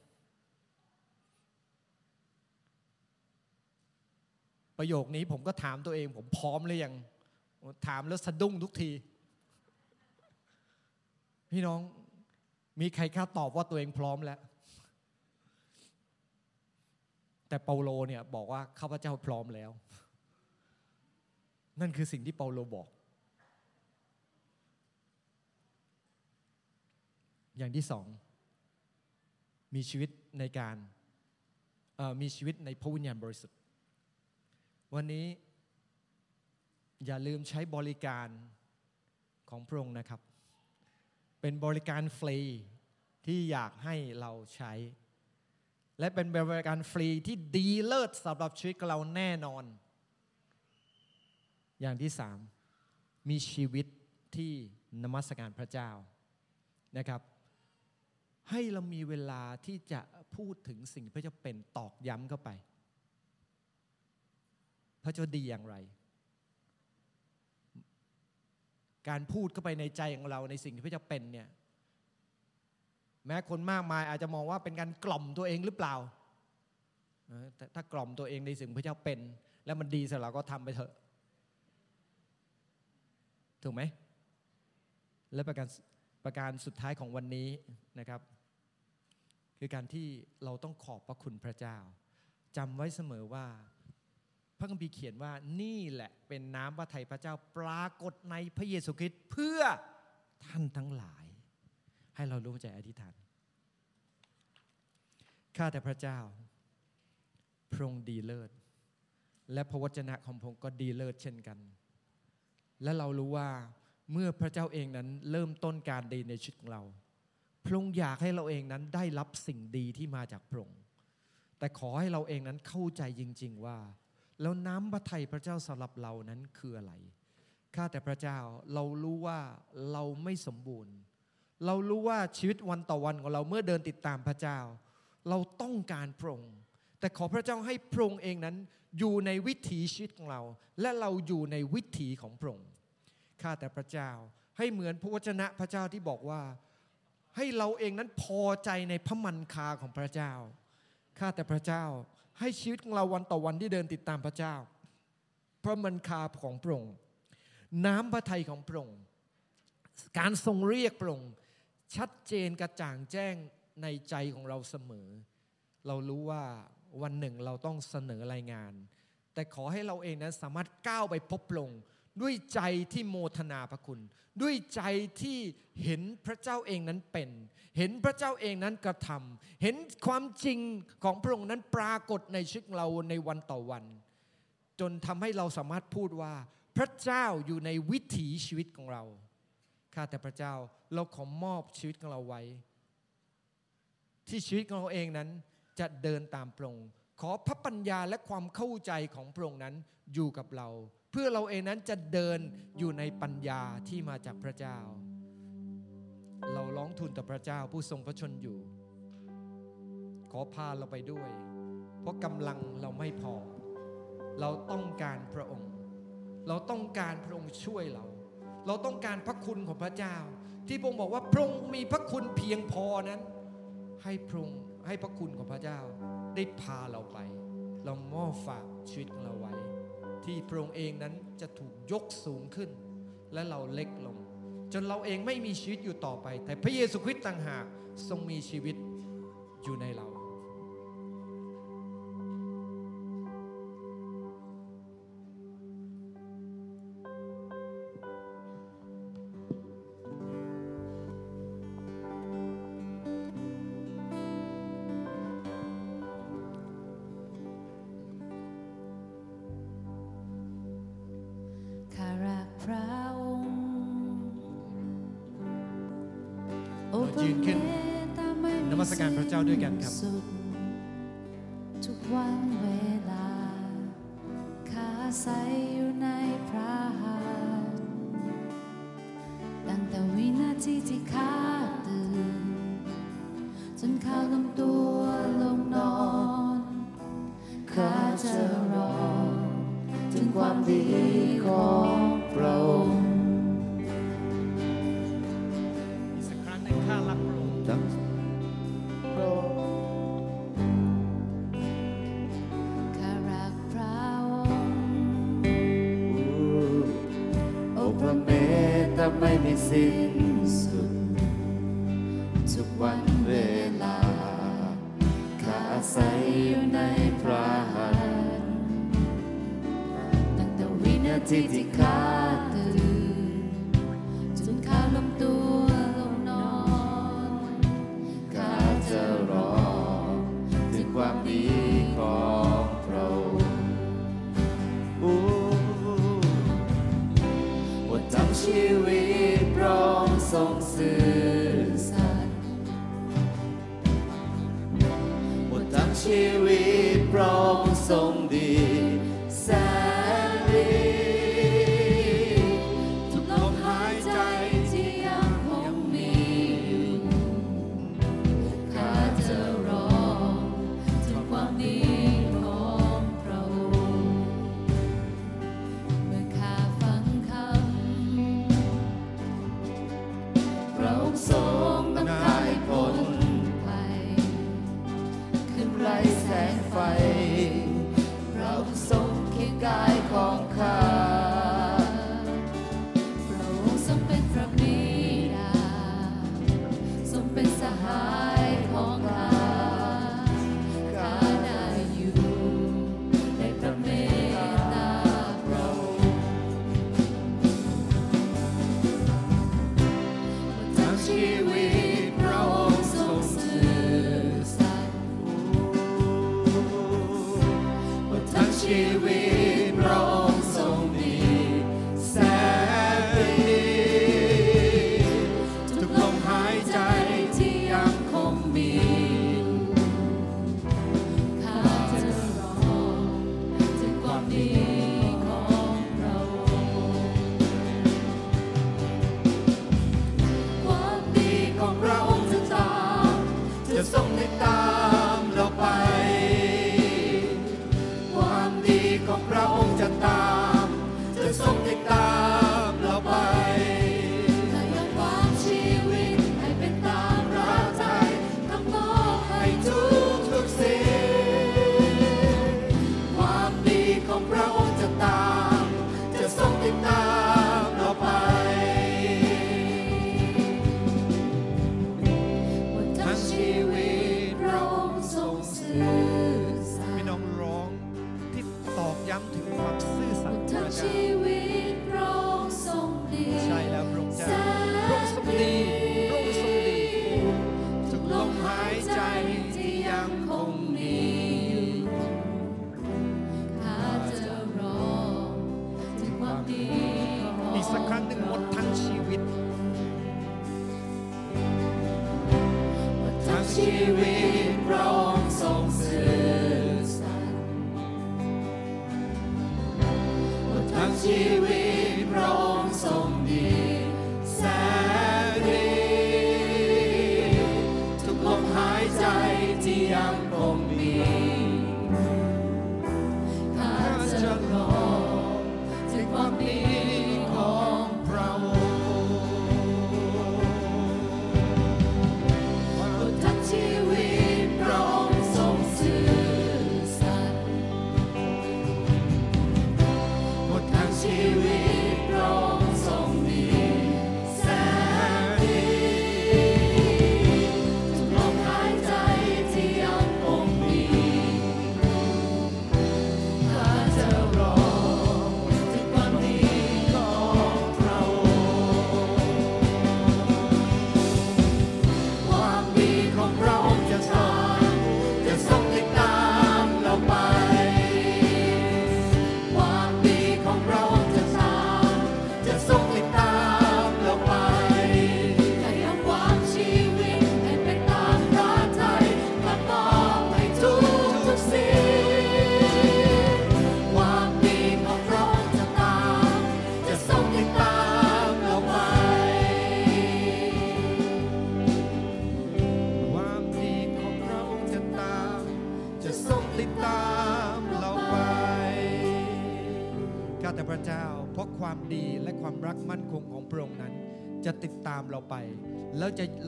ประโยคนี้ผมก็ถามตัวเอง ผมพร้อมหรือยัง ถามแล้วสะดุ้งทุกที พี่น้อง มีใครค่าตอบว่าตัวเองพร้อมแล้ว แต่เปาโลเนี่ยบอกว่าข้าพเจ้าพร้อมแล้ว นั่นคือสิ่งที่เปาโลบอก อย่างที่สอง มีชีวิตในการมีชีวิตในพระวิญญาณบริสุทธิ์ วันนี้อย่าลืมใช้บริการของพระองค์นะครับ เป็นบริการฟรีที่อยากให้เราใช้ และเป็นบริการฟรีที่ดีเลิศสำหรับชีวิตเราแน่นอน อย่างที่สามมีชีวิตที่นมัสการพระเจ้านะครับ ให้เรามีเวลาที่จะพูดถึงสิ่งพระเจ้าเป็นตอกย้ำเข้าไป พระเจ้าดีอย่างไร การพูดเข้าไปในใจของเราในสิ่งที่พระเจ้าเป็นเนี่ยแม้คนมากมายอาจจะมองว่าเป็นการกล่อมตัวเองหรือเปล่าแต่ถ้ากล่อมตัวเองในสิ่งพระเจ้าเป็น แล้วมันดีสำหรับเราก็ทำไปเถอะ ถูกไหม และประการประการสุดท้ายของวันนี้นะครับ คือการที่เราต้องขอบพระคุณพระเจ้าจำไว้เสมอว่า พระคัมภีร์เขียนว่านี่แหละเป็นน้ำพระทัยพระเจ้าปรากฏในพระเยซูคริสต์เพื่อท่านทั้งหลาย ให้เรารู้ใจอธิษฐานข้าแต่พระเจ้า พระองค์ดีเลิศ และพระวจนะของพระองค์ก็ดีเลิศเช่นกัน และเรารู้ว่าเมื่อพระเจ้าเองนั้นเริ่มต้นการดีในชีวิตของเรา พระองค์อยากให้เราเองนั้นได้รับสิ่งดีที่มาจากพระองค์แต่ขอให้เราเองนั้นเข้าใจจริง ๆว่า แล้วน้ำพระทัยพระเจ้าสำหรับเรานั้นคืออะไร ข้าแต่พระเจ้าเรารู้ว่าเราไม่สมบูรณ์ เรารู้ว่าชีวิตวันต่อวันของเราเมื่อเดินติดตามพระเจ้า เราต้องการพระองค์แต่ขอพระเจ้าให้พระองค์เองนั้นอยู่ในวิถีชีวิตของเรา และเราอยู่ในวิถีของพระองค์ข้าแต่พระเจ้าให้เหมือนพระวจนะพระเจ้าที่บอกว่า ให้เราเองนั้นพอใจในพระมันคาของพระเจ้าข้าแต่พระเจ้า ให้ชีวิตของเราวันต่อวันที่เดินติดตามพระเจ้า พระมันคาของพระองค์น้ำพระทัยของพระองค์การทรงเรียกพระองค์ชัดเจนกระจ่างแจ้งในใจของเราเสมอ เรารู้ว่าวันหนึ่งเราต้องเสนอรายงาน แต่ขอให้เราเองนั้นสามารถก้าวไปพบพระองค์ ด้วยใจที่โมทนาพระคุณ ด้วยใจที่เห็นพระเจ้าเองนั้นเป็น เห็นพระเจ้าเองนั้นกระทำเห็นความจริงของพระองค์นั้นปรากฏในชีวิตเราในวันต่อวัน จนทำให้เราสามารถพูดว่า พระเจ้าอยู่ในวิถีชีวิตของเราข้าแต่พระเจ้าเราขอมอบชีวิตของเราไว้ ที่ชีวิตของเราเองนั้นจะเดินตามพระองค์ขอพระปัญญาและความเข้าใจของพระองค์นั้นอยู่กับเรา พื่อเราเองนั้นจะเดินอยู่ในปัญญาที่มาจากพระเจ้า เราร้องทูลต่อพระเจ้าผู้ทรงพระชนอยู่ ขอพาเราไปด้วย เพราะกำลังเราไม่พอ เราต้องการพระองค์ เราต้องการพระองค์ช่วยเรา เราต้องการพระคุณของพระเจ้า ที่พระองค์บอกว่าพระองค์มีพระคุณเพียงพอนั้น ให้พระองค์ให้พระคุณของพระเจ้า ได้พาเราไป เรามอบฝากชีวิตของเรา ที่พระองค์เองนั้นจะถูกยกสูงขึ้น และเราเล็กลง จนเราเองไม่มีชีวิตอยู่ต่อไป แต่พระเยซูคริสต์ต่างหากทรงมีชีวิตอยู่ในเรา อมทรงสื่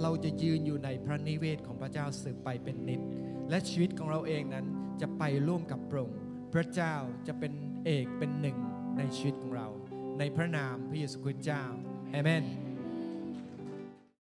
เราจะยืนอยู่ในพระนิเวศของพระเจ้าสืบไปเป็นนิด และชีวิตของเราเองนั้นจะไปร่วมกับพระองค์พระเจ้าจะเป็นเอกเป็นหนึ่งในชีวิตของเรา ในพระนามพระเยซูคริสต์เจ้าเอเมน